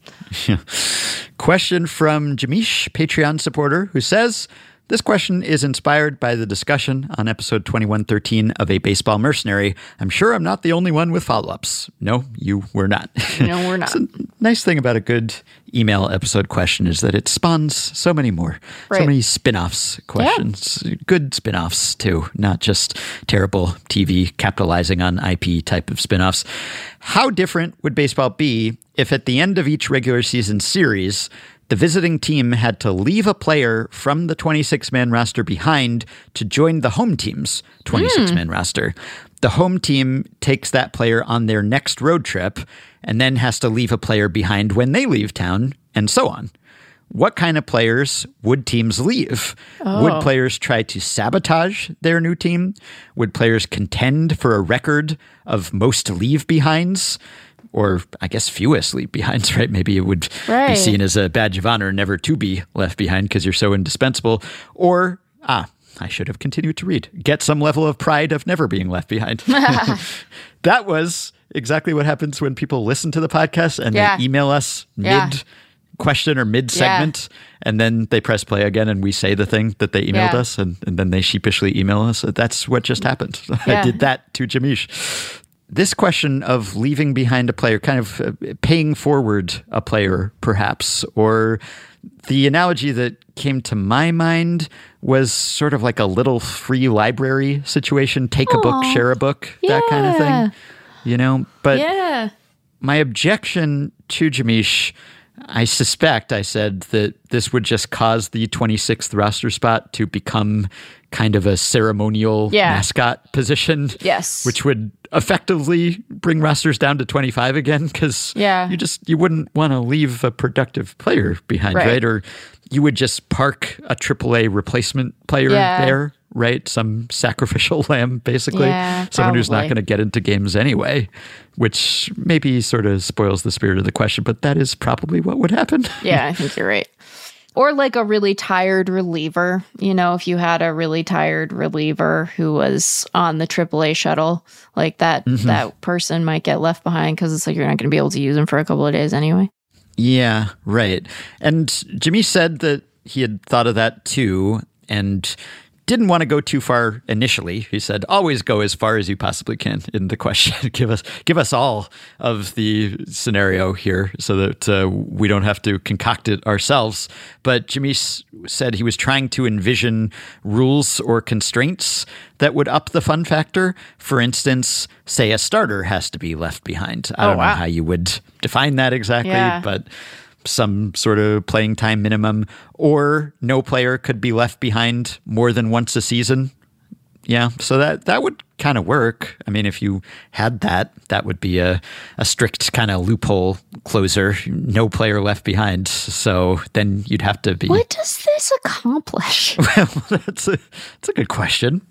Question from Jamish, Patreon supporter, who says this question is inspired by the discussion on episode 2113 of A Baseball Mercenary. I'm sure I'm not the only one with follow ups. No, you were not. No, we're not. nice thing about a good email episode question is that it spawns so many more, so many spin offs questions. Good spin offs, too, not just terrible TV capitalizing on IP type of spin offs. How different would baseball be if at the end of each regular season series, the visiting team had to leave a player from the 26 man roster behind to join the home team's 26 man hmm. roster? The home team takes that player on their next road trip and then has to leave a player behind when they leave town, and so on. What kind of players would teams leave? Would oh. players try to sabotage their new team? Would players contend for a record of most leave behinds? Or I guess fewest leave behinds, right? Maybe it would be seen as a badge of honor never to be left behind because you're so indispensable. Or, ah, I should have continued to read. Get some level of pride of never being left behind. that was exactly what happens when people listen to the podcast and Yeah. they email us Yeah. mid question or mid segment and then they press play again and we say the thing that they emailed Yeah. us and, and then they sheepishly email us. That's what just happened. I did that to Jamish. This question of leaving behind a player, kind of uh, paying forward a player, perhaps, or the analogy that came to my mind was sort of like a little free library situation take a book, share a book, that kind of thing. You know, but Yeah. my objection to Jamish, I suspect I said that this would just cause the 26th roster spot to become kind of a ceremonial Yeah. mascot position. Yes. Which would effectively bring rosters down to 25 again because Yeah. you just you wouldn't want to leave a productive player behind, Right. right? Or you would just park a AAA replacement player Yeah. there, right? Some sacrificial lamb, basically. Yeah, Someone who's not going to get into games anyway, which maybe sort of spoils the spirit of the question, but that is probably what would happen. Yeah, I think you're right. Or like a really tired reliever. You know, if you had a really tired reliever who was on the AAA shuttle, like that, Mm-hmm. that person might get left behind because it's like you're not going to be able to use them for a couple of days anyway. Yeah, right. And Jimmy said that he had thought of that too and didn't want to go too far initially. He said, "Always go as far as you possibly can in the question. give us give us all of the scenario here so that uh, we don't have to concoct it ourselves." But Jimmy s- said he was trying to envision rules or constraints that would up the fun factor. For instance, say a starter has to be left behind. I Oh, don't wow. know how you would define that exactly, Yeah. but some sort of playing time minimum, or no player could be left behind more than once a season. Yeah, so that that would kind of work. I mean, if you had that, that would be a, a strict kind of loophole closer, no player left behind. So then you'd have to be. What does this accomplish? Well, that's a that's a good question.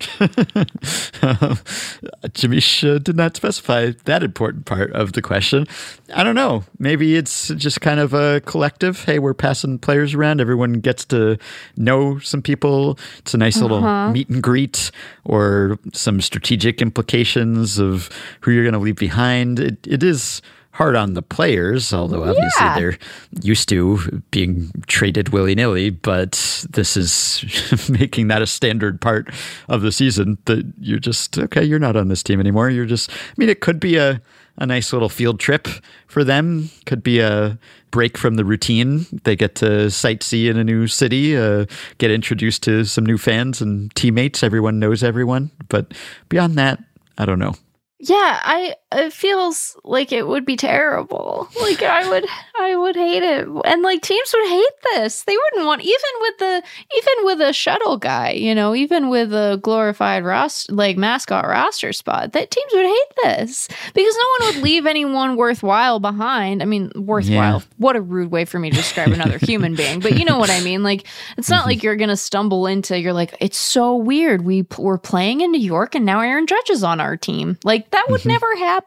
Jamish uh, did not specify that important part of the question. I don't know. Maybe it's just kind of a collective. Hey, we're passing players around. Everyone gets to know some people. It's a nice little meet and greet, or some strategic implications of who you're going to leave behind. It, it is hard on the players, although obviously Yeah. they're used to being traded willy nilly. But this is making that a standard part of the season that you're just, okay, you're not on this team anymore. You're just, I mean, it could be a, a nice little field trip for them, could be a break from the routine. They get to sightsee in a new city, uh, get introduced to some new fans and teammates. Everyone knows everyone. But beyond that, I don't know. Yeah, I it feels like it would be terrible. Like I would I would hate it. And like teams would hate this. They wouldn't want even with the even with a shuttle guy, you know, even with a glorified roster like mascot roster spot, that teams would hate this because no one would leave anyone worthwhile behind. I mean, worthwhile. Yeah. What a rude way for me to describe another human being, but you know what I mean? Like it's not mm-hmm. like you're going to stumble into you're like it's so weird. We p- were playing in New York and now Aaron Judge is on our team. Like that would mm-hmm. never happen.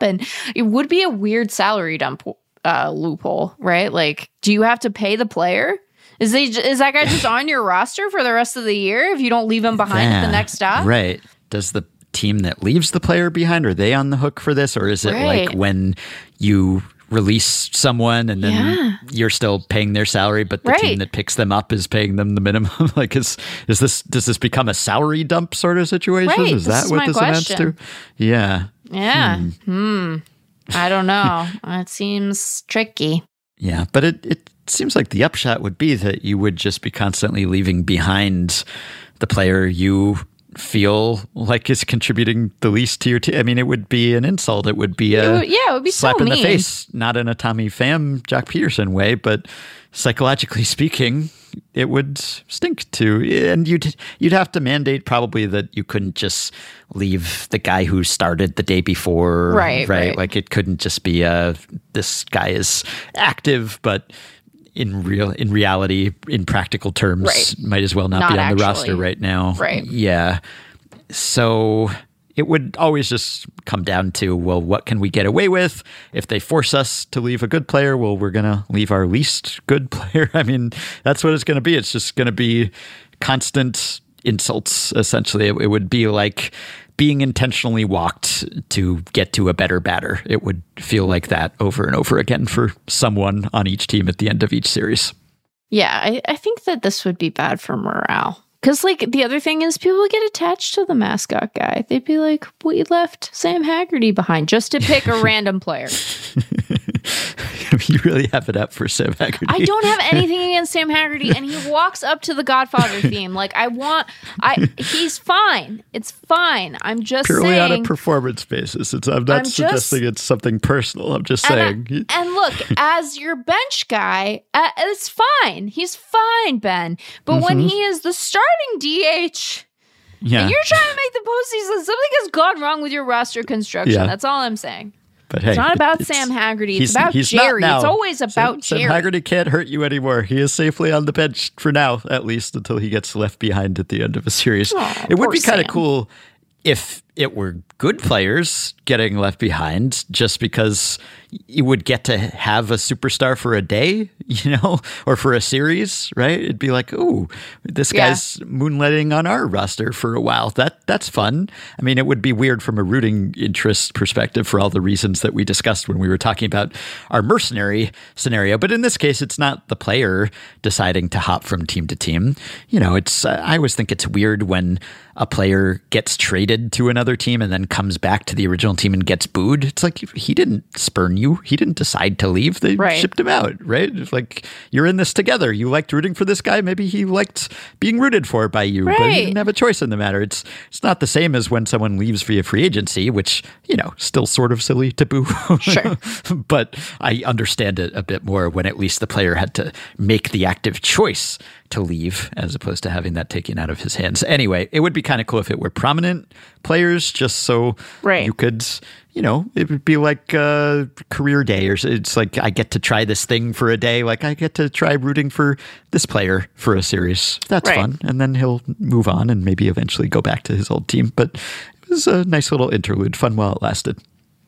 It would be a weird salary dump uh, loophole, right? Like, do you have to pay the player? Is they is that guy just on your roster for the rest of the year if you don't leave him behind at the next stop? Right. Does the team that leaves the player behind, are they on the hook for this? Or is it Right. like when you release someone and then Yeah. you're still paying their salary, but the Right. team that picks them up is paying them the minimum? like is is this does this become a salary dump sort of situation? Right, Is this that is what this amounts to? Yeah. Yeah. Hmm. I don't know. it seems tricky. Yeah, but it, it seems like the upshot would be that you would just be constantly leaving behind the player you feel like is contributing the least to your team. I mean, it would be an insult. It would be a It would- yeah, it would be so slap in the face, not in a Tommy Pham, Joc Pederson way, but psychologically speaking, it would stink to. And you'd you'd have to mandate probably that you couldn't just leave the guy who started the day before, Right, Right, right. like it couldn't just be a this guy is active, but in real in reality, in practical terms, Right. might as well not, Not be on the roster right now. Right. Yeah. So it would always just come down to well, what can we get away with? If they force us to leave a good player, well, we're gonna leave our least good player. I mean, that's what it's gonna be. It's just gonna be constant insults. Essentially, it, it would be like being intentionally walked to get to a better batter. It would feel like that over and over again for someone on each team at the end of each series. Yeah, I, I think that this would be bad for morale. Because, like, the other thing is people get attached to the mascot guy. They'd be like, we left Sam Haggerty behind just to pick a random player. you really have it up for Sam Haggerty. I don't have anything against Sam Haggerty, and he walks up to the Godfather theme. Like, I want, I, he's fine. It's fine. I'm just purely on a performance basis. It's, I'm not I'm just- suggesting it's something personal. I'm just and, I- saying. and look, as your bench guy, uh, it's fine. He's fine, Ben. But when he is the starting DH, yeah, and you're trying to make the postseason, something has gone wrong with your roster construction. Yeah. That's all I'm saying. But hey, It's not about it's- Sam Haggerty. It's about he's not Jerry. It's always Sam- about Sam, Jerry. Haggerty can't hurt you anymore. He is safely on the bench for now, at least until he gets left behind at the end of a series. Aw, it would be kind of cool if it were good players getting left behind just because you would get to have a superstar for a day, you know, or for a series, right? It'd be like, oh, this Yeah. guy's moonlighting on our roster for a while. That that's fun. I mean, it would be weird from a rooting interest perspective for all the reasons that we discussed when we were talking about our mercenary scenario. But in this case, it's not the player deciding to hop from team to team. You know, it's I always think it's weird when a player gets traded to another team and then comes back to the original team and gets booed. It's like he didn't spurn you. He didn't decide to leave. They Right. shipped him out, right? It's like you're in this together. You liked rooting for this guy. Maybe he liked being rooted for by you, but he Right. didn't have a choice in the matter. It's it's not the same as when someone leaves via free agency, which you know still sort of silly to boo. Sure. but I understand it a bit more when at least the player had to make the active choice to leave as opposed to having that taken out of his hands. Anyway, it would be kind of cool if it were prominent players just so Right. you could, you know, it would be like a career day or it's like I get to try this thing for a day. Like I get to try rooting for this player for a series. That's Right. fun. And then he'll move on and maybe eventually go back to his old team. But it was a nice little interlude, fun while it lasted.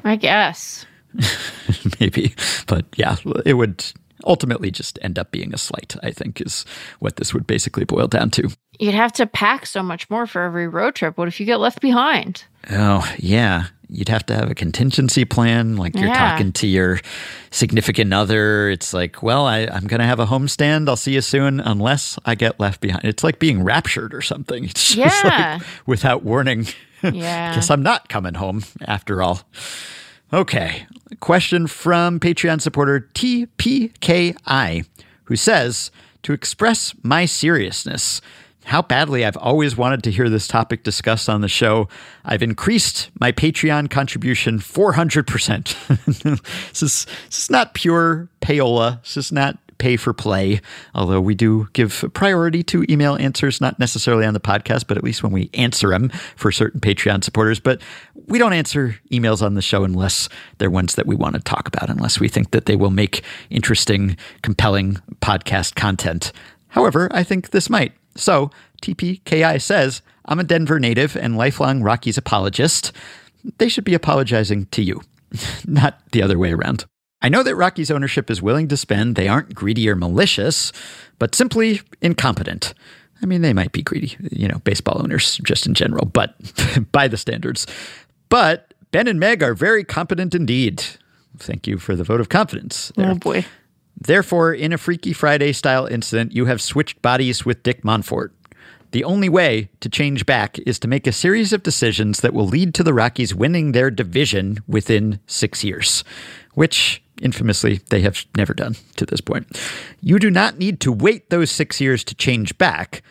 I guess. maybe. But yeah, it would ultimately just end up being a slight, I think, is what this would basically boil down to. You'd have to pack so much more for every road trip. What if you get left behind? Oh, yeah. You'd have to have a contingency plan. Like you're Yeah. talking to your significant other. It's like, well, I, I'm going to have a homestand. I'll see you soon, unless I get left behind. It's like being raptured or something. It's just Yeah. like without warning. Yeah. Guess I'm not coming home after all. Okay. Question from Patreon supporter TPKI, who says To express my seriousness, how badly I've always wanted to hear this topic discussed on the show, I've increased my Patreon contribution 400%. this, is, this is not pure payola. This is not pay for play, although we do give priority to email answers, not necessarily on the podcast, but at least when we answer them for certain Patreon supporters. But we don't answer emails on the show unless they're ones that we want to talk about, unless we think that they will make interesting, compelling podcast content. However, I think this might. So, TPKI says, I'm a Denver native and lifelong Rockies apologist. They should be apologizing to you, not the other way around. I know that Rockies ownership is willing to spend. They aren't greedy or malicious, but simply incompetent. I mean, they might be greedy, you know, baseball owners just in general, but by the standards. But Ben and Meg are very competent indeed. Thank you for the vote of confidence. Oh, there. Oh boy. Therefore, in a Freaky Friday style incident, you have switched bodies with Dick Monfort. The only way to change back is to make a series of decisions that will lead to the Rockies winning their division within six years, which infamously they have never done to this point. You do not need to wait those six years to change back.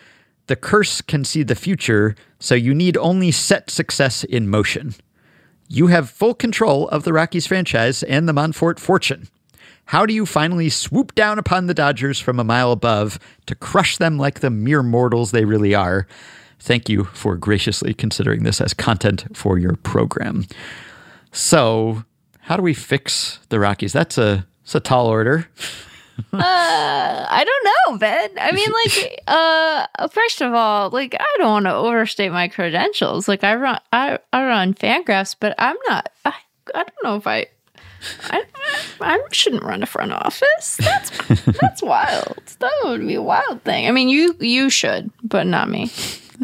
The curse can see the future, so you need only set success in motion. You have full control of the Rockies franchise and the Monfort fortune. How do you finally swoop down upon the Dodgers from a mile above to crush them like the mere mortals they really are? Thank you for graciously considering this as content for your program. So, how do we fix the Rockies? That's a it's a tall order. I don't know, Ben. I mean, like, uh, first of all, like, I don't want to overstate my credentials. Like, I run, I, I run Fangraphs, but I'm not. I, I don't know if I. I, I shouldn't run a front office. That's that's wild. That would be a wild thing. I mean, you you should, but not me.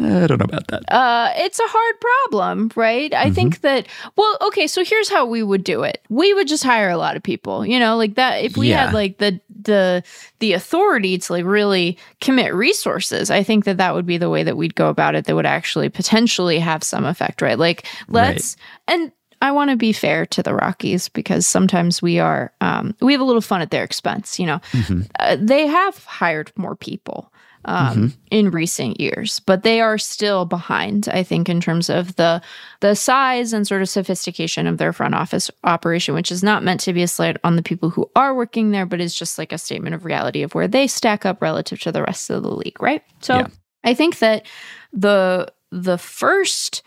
I don't know about that. Uh, it's a hard problem, right? I think that, well, okay, so here's how we would do it. We would just hire a lot of people, you know, like that. If we Yeah. had like the, the, the authority to like really commit resources, I think that that would be the way that we'd go about it that would actually potentially have some effect, right? Like, let's, and, I want to be fair to the Rockies because sometimes we are um, we have a little fun at their expense. You know, uh, they have hired more people um, in recent years, but they are still behind. I think in terms of the the size and sort of sophistication of their front office operation, which is not meant to be a slight on the people who are working there, but is just like a statement of reality of where they stack up relative to the rest of the league, right? So Yeah. I think that the the first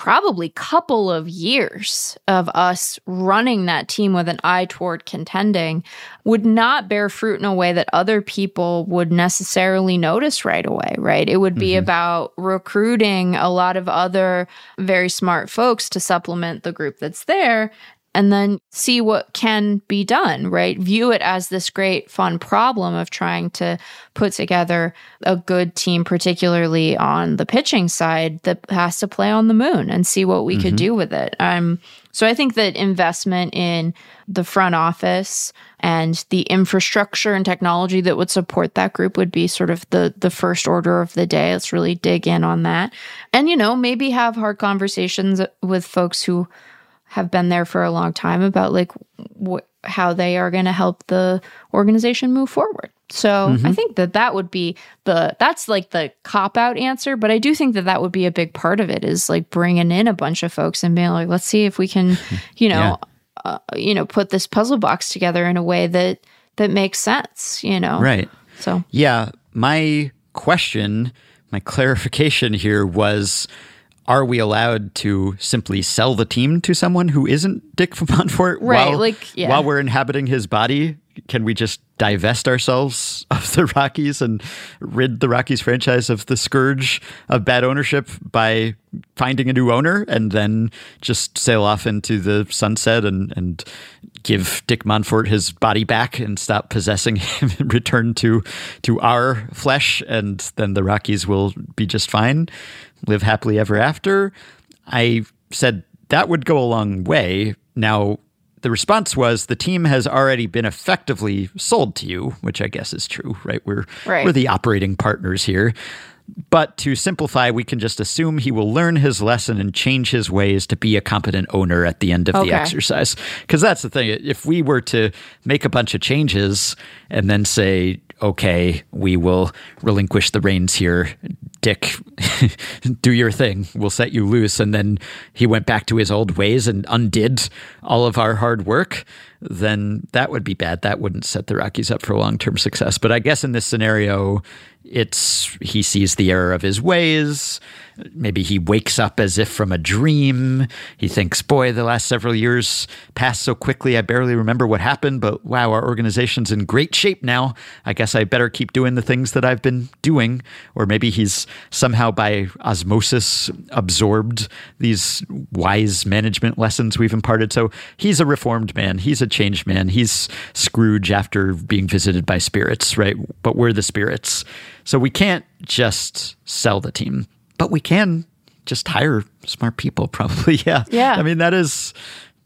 probably couple of years of us running that team with an eye toward contending would not bear fruit in a way that other people would necessarily notice right away, right? It would be mm-hmm. about recruiting a lot of other very smart folks to supplement the group that's there and then see what can be done, right? View it as this great fun problem of trying to put together a good team, particularly on the pitching side that has to play on the moon and see what we could do with it. Um, so I think that investment in the front office and the infrastructure and technology that would support that group would be sort of the the first order of the day. Let's really dig in on that. And you know, maybe have hard conversations with folks who have been there for a long time about like wh- how they are going to help the organization move forward. So I think that that would be the that's like the cop out answer, but I do think that that would be a big part of it is like bringing in a bunch of folks and being like, let's see if we can, you know, uh, you know, put this puzzle box together in a way that that makes sense, you know. Right. So Yeah, my question, my clarification here was are we allowed to simply sell the team to someone who isn't Dick Monfort Right, while, like, yeah. while we're inhabiting his body? Can we just divest ourselves of the Rockies and rid the Rockies franchise of the scourge of bad ownership by finding a new owner and then just sail off into the sunset and, and give Dick Monfort his body back and stop possessing him and return to to our flesh and then the Rockies will be just fine, live happily ever after. I said that would go a long way. Now the response was the team has already been effectively sold to you, which I guess is true, right? We're Right. we're the operating partners here. But to simplify, we can just assume he will learn his lesson and change his ways to be a competent owner at the end of Okay. the exercise. Because that's the thing. If we were to make a bunch of changes and then say, okay, we will relinquish the reins here, Dick, do your thing, we'll set you loose. And then he went back to his old ways and undid all of our hard work, then that would be bad. That wouldn't set the Rockies up for long term success. But I guess in this scenario, it's he sees the error of his ways. Maybe he wakes up as if from a dream. He thinks, boy, the last several years passed so quickly, I barely remember what happened, but wow, our organization's in great shape now. I guess I better keep doing the things that I've been doing. Or maybe he's somehow by osmosis absorbed these wise management lessons we've imparted. So he's a reformed man. He's a changed man. He's Scrooge after being visited by spirits, right? But we're the spirits. So we can't just sell the team, but we can just hire smart people, probably. Yeah. Yeah. I mean, that is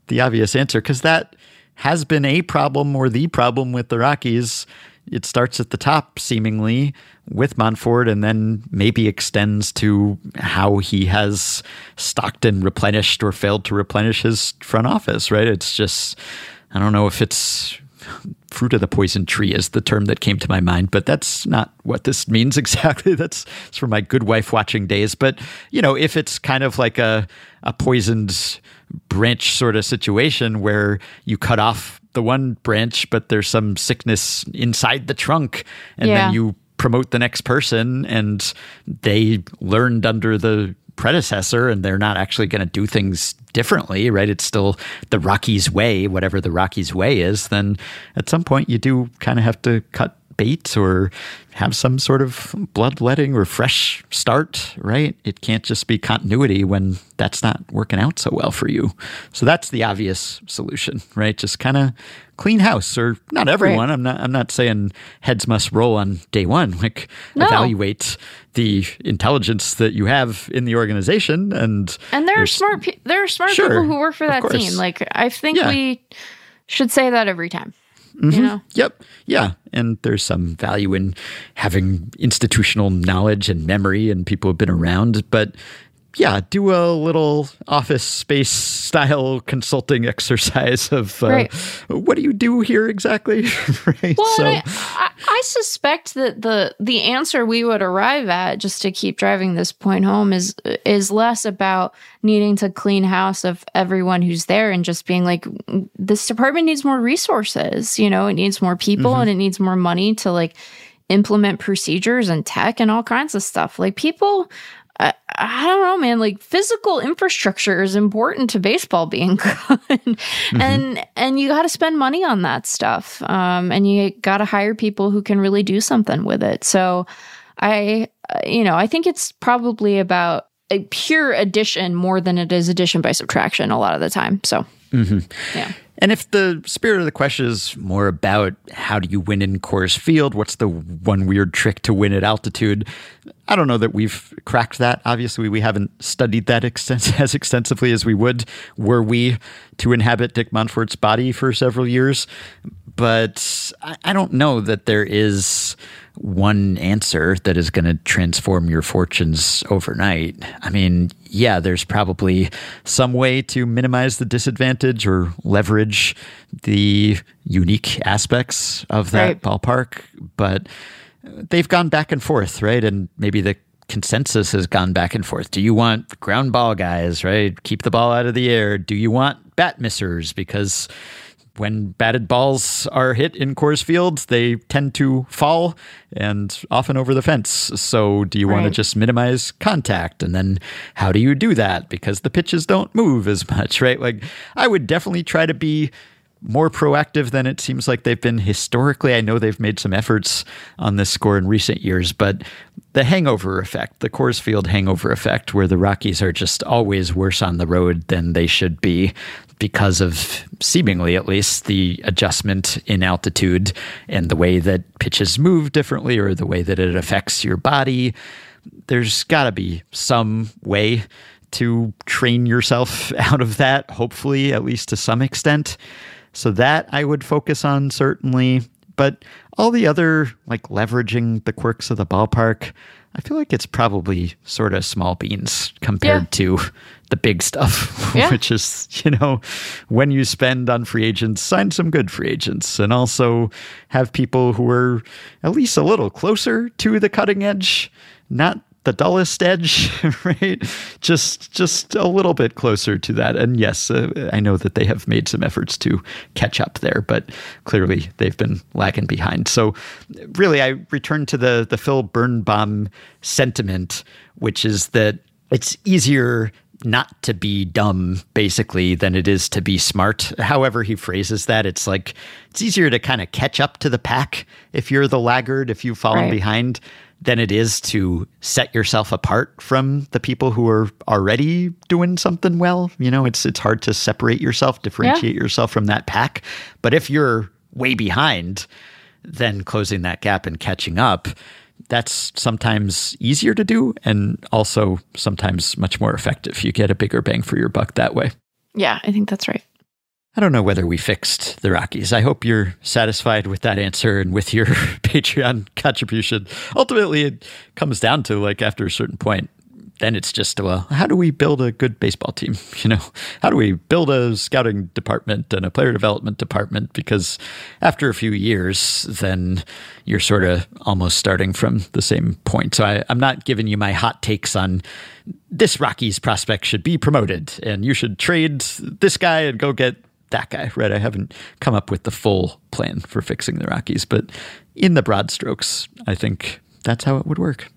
the obvious answer because that has been a problem or the problem with the Rockies. It starts at the top, seemingly, with Monfort, and then maybe extends to how he has stocked and replenished or failed to replenish his front office, right? It's just, I don't know if it's fruit of the poison tree is the term that came to my mind, but that's not what this means exactly. That's it's my good wife watching days. But you know, if it's kind of like a a poisoned branch sort of situation where you cut off the one branch, but there's some sickness inside the trunk, and Yeah. then you promote the next person, and they learned under the predecessor and they're not actually going to do things differently, right? It's still the Rockies way, whatever the Rockies way is, then at some point you do kind of have to cut bait or have some sort of bloodletting or fresh start, right? It can't just be continuity when that's not working out so well for you. So that's the obvious solution, right? Just kind of clean house or not everyone. I'm not I'm not saying heads must roll on day 1. Like No. evaluate the intelligence that you have in the organization and And there are smart pe- there are smart Sure, people who work for that team. Like I think Yeah. we should say that every time. Mm-hmm. You know? Yep. Yeah. And there's some value in having institutional knowledge and memory and people who've been around. But yeah, do a little office space style consulting exercise of uh, Right. what do you do here exactly? right. Well, so, I, I, I suspect that the the answer we would arrive at, just to keep driving this point home, is is less about needing to clean house of everyone who's there and just being like, this department needs more resources. You know, it needs more people Mm-hmm. and it needs more money to like implement procedures and tech and all kinds of stuff. Like people. I, I don't know, man. Like physical infrastructure is important to baseball being good, and and you got to spend money on that stuff, um, and you got to hire people who can really do something with it. So, I, you know, I think it's probably about a pure addition more than it is addition by subtraction a lot of the time. So, yeah. And if the spirit of the question is more about how do you win in Coors Field, what's the one weird trick to win at altitude? I don't know that we've cracked that. Obviously, we haven't studied that extens- as extensively as we would were we to inhabit Dick Monfort's body for several years. But I, I don't know that there is one answer that is going to transform your fortunes overnight. I mean, yeah, there's probably some way to minimize the disadvantage or leverage the unique aspects of that Right. ballpark, but they've gone back and forth, right? And maybe the consensus has gone back and forth. Do you want ground ball guys, right? Keep the ball out of the air. Do you want bat missers because when batted balls are hit in Coors Field, they tend to fall and often over the fence. So, do you want to just minimize contact? And then, how do you do that? Because the pitches don't move as much, right? Like, I would definitely try to be more proactive than it seems like they've been historically. I know they've made some efforts on this score in recent years, but the hangover effect, the Coors Field hangover effect, where the Rockies are just always worse on the road than they should be because of seemingly at least the adjustment in altitude and the way that pitches move differently or the way that it affects your body. There's got to be some way to train yourself out of that, hopefully, at least to some extent. So that I would focus on certainly. But all the other, like leveraging the quirks of the ballpark, I feel like it's probably sort of small beans compared Yeah. to the big stuff, Yeah. which is, you know, when you spend on free agents, sign some good free agents and also have people who are at least a little closer to the cutting edge, not the dullest edge, right? Just just a little bit closer to that. And yes, uh, I know that they have made some efforts to catch up there, but clearly they've been lagging behind. So really I return to the the Phil Birnbaum sentiment, which is that it's easier not to be dumb basically than it is to be smart. However he phrases that, it's like it's easier to kind of catch up to the pack if you're the laggard, if you've fallen Right. behind than it is to set yourself apart from the people who are already doing something well. You know, it's it's hard to separate yourself, differentiate yourself from that pack. But if you're way behind, then closing that gap and catching up, that's sometimes easier to do and also sometimes much more effective. You get a bigger bang for your buck that way. Yeah, I think that's right. I don't know whether we fixed the Rockies. I hope you're satisfied with that answer and with your Patreon contribution. Ultimately, it comes down to like after a certain point, then it's just, well, how do we build a good baseball team? You know, how do we build a scouting department and a player development department? Because after a few years, then you're sort of almost starting from the same point. So I, I'm not giving you my hot takes on this Rockies prospect should be promoted and you should trade this guy and go get that guy, right? I haven't come up with the full plan for fixing the Rockies, but in the broad strokes, I think that's how it would work.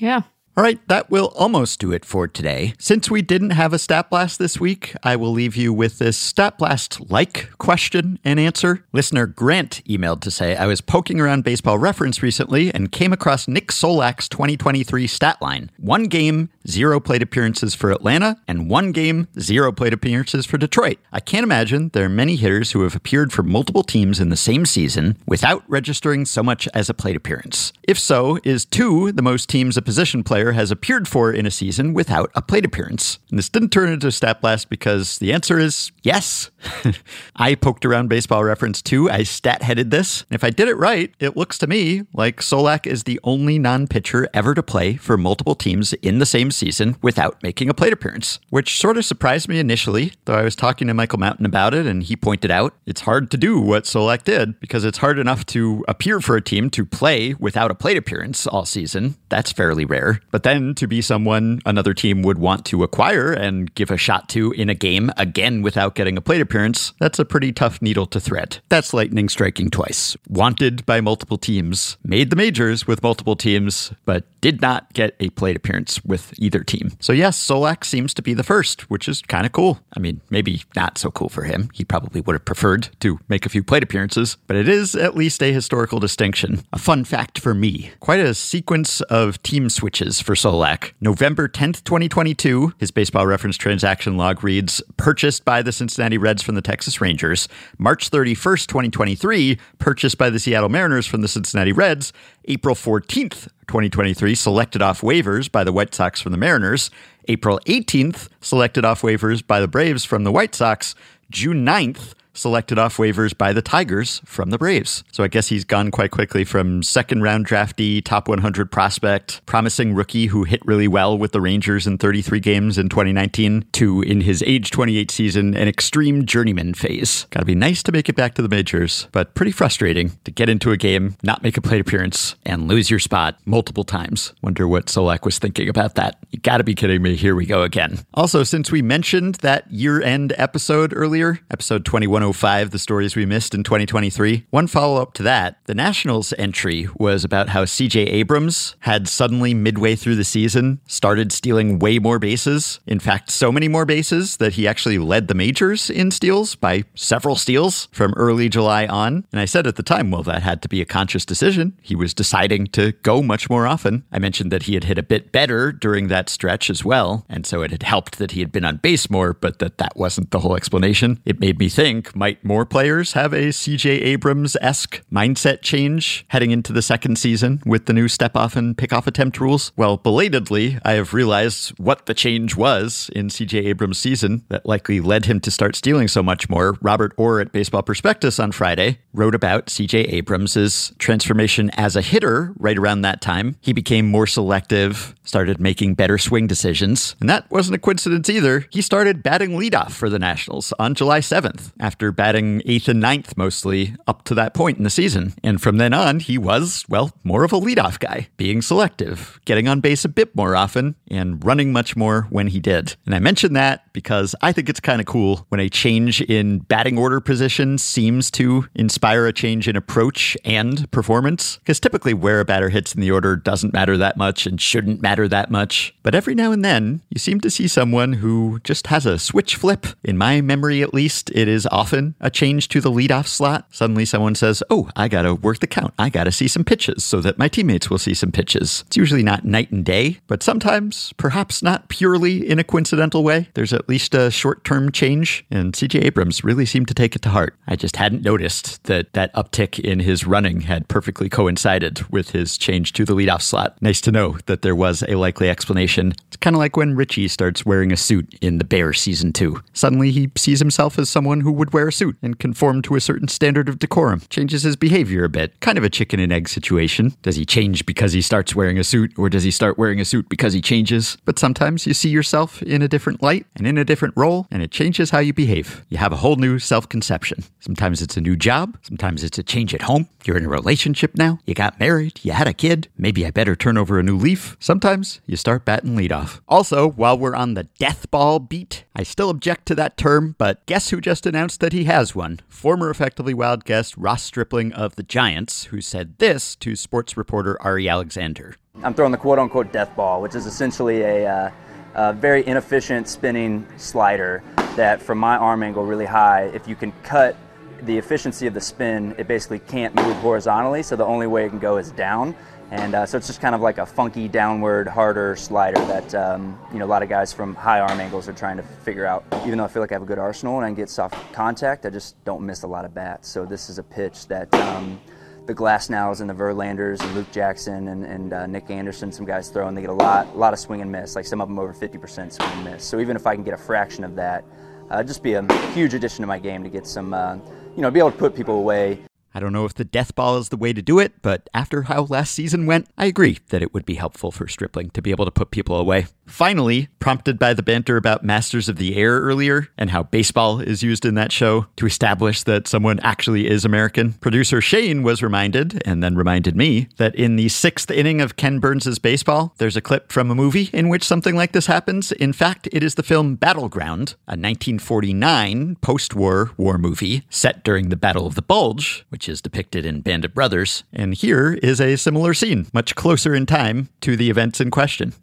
Yeah. All right, that will almost do it for today. Since we didn't have a Stat Blast this week, I will leave you with this Stat Blast like question and answer. Listener Grant emailed to say, I was poking around baseball reference recently and came across Nick Solak's 2023 stat line one game, zero plate appearances for Atlanta, and one game, zero plate appearances for Detroit. I can't imagine there are many hitters who have appeared for multiple teams in the same season without registering so much as a plate appearance. If so, is two the most teams a position player has appeared for in a season without a plate appearance? And this didn't turn into a stat blast because the answer is yes. I poked around baseball reference too. I stat headed this. And if I did it right, it looks to me like Solak is the only non pitcher ever to play for multiple teams in the same season without making a plate appearance, which sort of surprised me initially, though I was talking to Michael Mountain about it and he pointed out it's hard to do what Solak did because it's hard enough to appear for a team to play without a plate appearance all season. That's fairly rare. But then to be someone another team would want to acquire and give a shot to in a game again without getting a plate appearance, that's a pretty tough needle to thread. That's lightning striking twice. Wanted by multiple teams, made the majors with multiple teams, but did not get a plate appearance with either team. So yes, Solak seems to be the first, which is kind of cool. I mean, maybe not so cool for him. He probably would have preferred to make a few plate appearances, but it is at least a historical distinction. A fun fact for me. Quite a sequence of team switches for Solak. November 10th, 2022, his baseball reference transaction log reads purchased by the Cincinnati Reds from the Texas Rangers. March 31st, 2023, purchased by the Seattle Mariners from the Cincinnati Reds. April 14th, 2023, selected off waivers by the White Sox from the Mariners. April 18th, selected off waivers by the Braves from the White Sox. June 9th, selected off waivers by the Tigers from the Braves. So I guess he's gone quite quickly from second round draftee, top 100 prospect, promising rookie who hit really well with the Rangers in 33 games in 2019 to in his age 28 season an extreme journeyman phase. Got to be nice to make it back to the majors, but pretty frustrating to get into a game, not make a plate appearance and lose your spot multiple times. Wonder what Solak was thinking about that. You got to be kidding me. Here we go again. Also, since we mentioned that year-end episode earlier, episode 21 105 The Stories We Missed in 2023. One follow up to that, the Nationals entry was about how CJ Abrams had suddenly, midway through the season, started stealing way more bases. In fact, so many more bases that he actually led the majors in steals by several steals from early July on. And I said at the time, well, that had to be a conscious decision. He was deciding to go much more often. I mentioned that he had hit a bit better during that stretch as well. And so it had helped that he had been on base more, but that that wasn't the whole explanation. It made me think might more players have a CJ Abrams esque mindset change heading into the second season with the new step off and pick off attempt rules? Well, belatedly, I have realized what the change was in CJ Abrams' season that likely led him to start stealing so much more. Robert Orr at Baseball Prospectus on Friday wrote about CJ Abrams' transformation as a hitter right around that time. He became more selective, started making better swing decisions. And that wasn't a coincidence either. He started batting leadoff for the Nationals on July 7th after batting eighth and ninth mostly up to that point in the season. And from then on, he was, well, more of a leadoff guy, being selective, getting on base a bit more often, and running much more when he did. And I mention that because I think it's kind of cool when a change in batting order position seems to inspire a change in approach and performance. Because typically, where a batter hits in the order doesn't matter that much and shouldn't matter that much. But every now and then, you seem to see someone who just has a switch flip. In my memory, at least, it is often a change to the leadoff slot. Suddenly, someone says, Oh, I got to work the count. I got to see some pitches so that my teammates will see some pitches. It's usually not night and day, but sometimes, perhaps not purely in a coincidental way, there's at least a short term change. And CJ Abrams really seemed to take it to heart. I just hadn't noticed that that uptick in his running had perfectly coincided with his change to the leadoff slot. Nice to know that there was a likely explanation. It's kind of like when Richie starts wearing a suit in The Bear season two. Suddenly he sees himself as someone who would wear a suit and conform to a certain standard of decorum, changes his behavior a bit. Kind of a chicken and egg situation. Does he change because he starts wearing a suit, or does he start wearing a suit because he changes? But sometimes you see yourself in a different light and in a different role, and it changes how you behave. You have a whole new self conception. Sometimes it's a new job, sometimes it's a change at home. You're in a relationship now, you got married, you had a kid, maybe I better turn over a new leaf. Sometimes you start batting leadoff. Also, while we're on the death ball beat, I still object to that term, but guess who just announced that he has one? Former Effectively Wild guest Ross Stripling of the Giants, who said this to sports reporter Ari Alexander. I'm throwing the quote unquote death ball, which is essentially a, uh, a very inefficient spinning slider that, from my arm angle really high, if you can cut the efficiency of the spin, it basically can't move horizontally, so the only way it can go is down. And uh, so it's just kind of like a funky downward, harder slider that um, you know a lot of guys from high arm angles are trying to figure out. Even though I feel like I have a good arsenal and I get soft contact, I just don't miss a lot of bats. So this is a pitch that um, the Glasnows and the Verlanders and Luke Jackson and, and uh, Nick Anderson, some guys throw, and they get a lot, a lot of swing and miss. Like some of them over 50% swing and miss. So even if I can get a fraction of that, uh, just be a huge addition to my game to get some, uh, you know, be able to put people away. I don't know if the death ball is the way to do it, but after how last season went, I agree that it would be helpful for Stripling to be able to put people away. Finally, prompted by the banter about Masters of the Air earlier and how baseball is used in that show to establish that someone actually is American, producer Shane was reminded, and then reminded me, that in the sixth inning of Ken Burns' baseball, there's a clip from a movie in which something like this happens. In fact, it is the film Battleground, a 1949 post war war movie set during the Battle of the Bulge, which is depicted in Band of Brothers. And here is a similar scene, much closer in time to the events in question.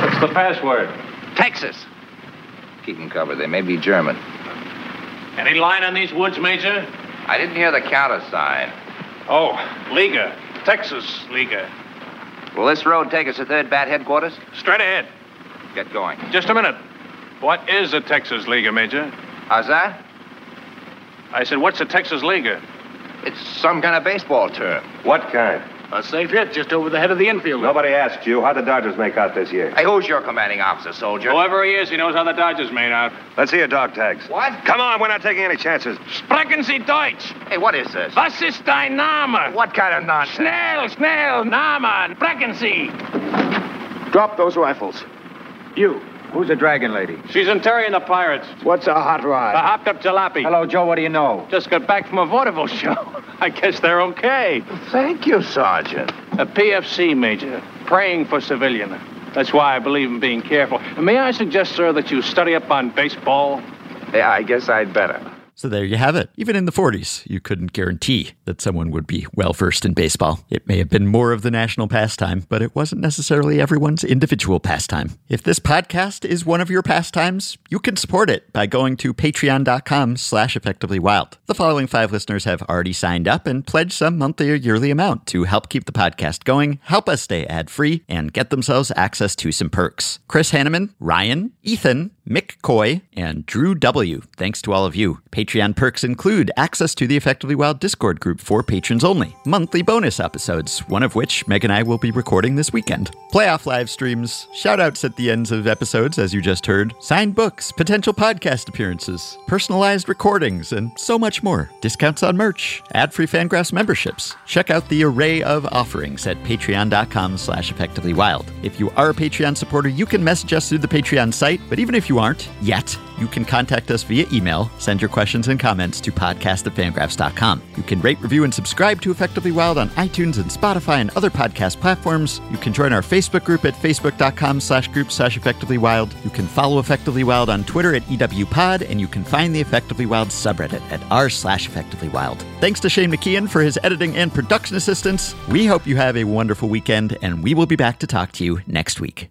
What's the password? Texas. Keep them covered. They may be German. Any line on these woods, Major? I didn't hear the countersign. Oh, Leaguer. Texas Leaguer. Will this road take us to Third Bat headquarters? Straight ahead. Get going. Just a minute. What is a Texas Leaguer, Major? How's that? I said, what's a Texas Leaguer? It's some kind of baseball term. What kind? A safe hit just over the head of the infield. Nobody asked you. How'd the Dodgers make out this year? Hey, who's your commanding officer, soldier? Whoever he is, he knows how the Dodgers made out. Let's see your dog tags. What? Come on, we're not taking any chances. Sprechen Sie Deutsch? Hey, what is this? Was ist dein Name? What kind of nonsense? Schnell, schnell, Name. Sprechen Sie. Drop those rifles. You, Who's the dragon lady? She's in Terry and the Pirates. What's a hot rod? A hopped up jalopy. Hello, Joe. What do you know? Just got back from a vaudeville show. I guess they're okay. Thank you, Sergeant. A PFC major, praying for civilian. That's why I believe in being careful. May I suggest, sir, that you study up on baseball? Yeah, I guess I'd better. So there you have it. Even in the 40s, you couldn't guarantee that someone would be well versed in baseball. It may have been more of the national pastime, but it wasn't necessarily everyone's individual pastime. If this podcast is one of your pastimes, you can support it by going to patreon.com slash effectivelywild. The following five listeners have already signed up and pledged some monthly or yearly amount to help keep the podcast going, help us stay ad-free, and get themselves access to some perks. Chris Hanneman, Ryan, Ethan, Mick Coy, and Drew W. Thanks to all of you. Patreon perks include access to the Effectively Wild Discord group for patrons only, monthly bonus episodes, one of which Meg and I will be recording this weekend, playoff live streams, shoutouts at the ends of episodes, as you just heard, signed books, potential podcast appearances, personalized recordings, and so much more. Discounts on merch, ad-free Fangraphs memberships. Check out the array of offerings at patreon.com slash effectivelywild. If you are a Patreon supporter, you can message us through the Patreon site, but even if you aren't yet, you can contact us via email. Send your questions and comments to podcast at fangraphs.com. You can rate, review, and subscribe to Effectively Wild on iTunes and Spotify and other podcast platforms. You can join our Facebook group at facebook.com slash group slash effectively wild. You can follow Effectively Wild on Twitter at EWPod, and you can find the Effectively Wild subreddit at r slash effectively wild. Thanks to Shane McKeon for his editing and production assistance. We hope you have a wonderful weekend, and we will be back to talk to you next week.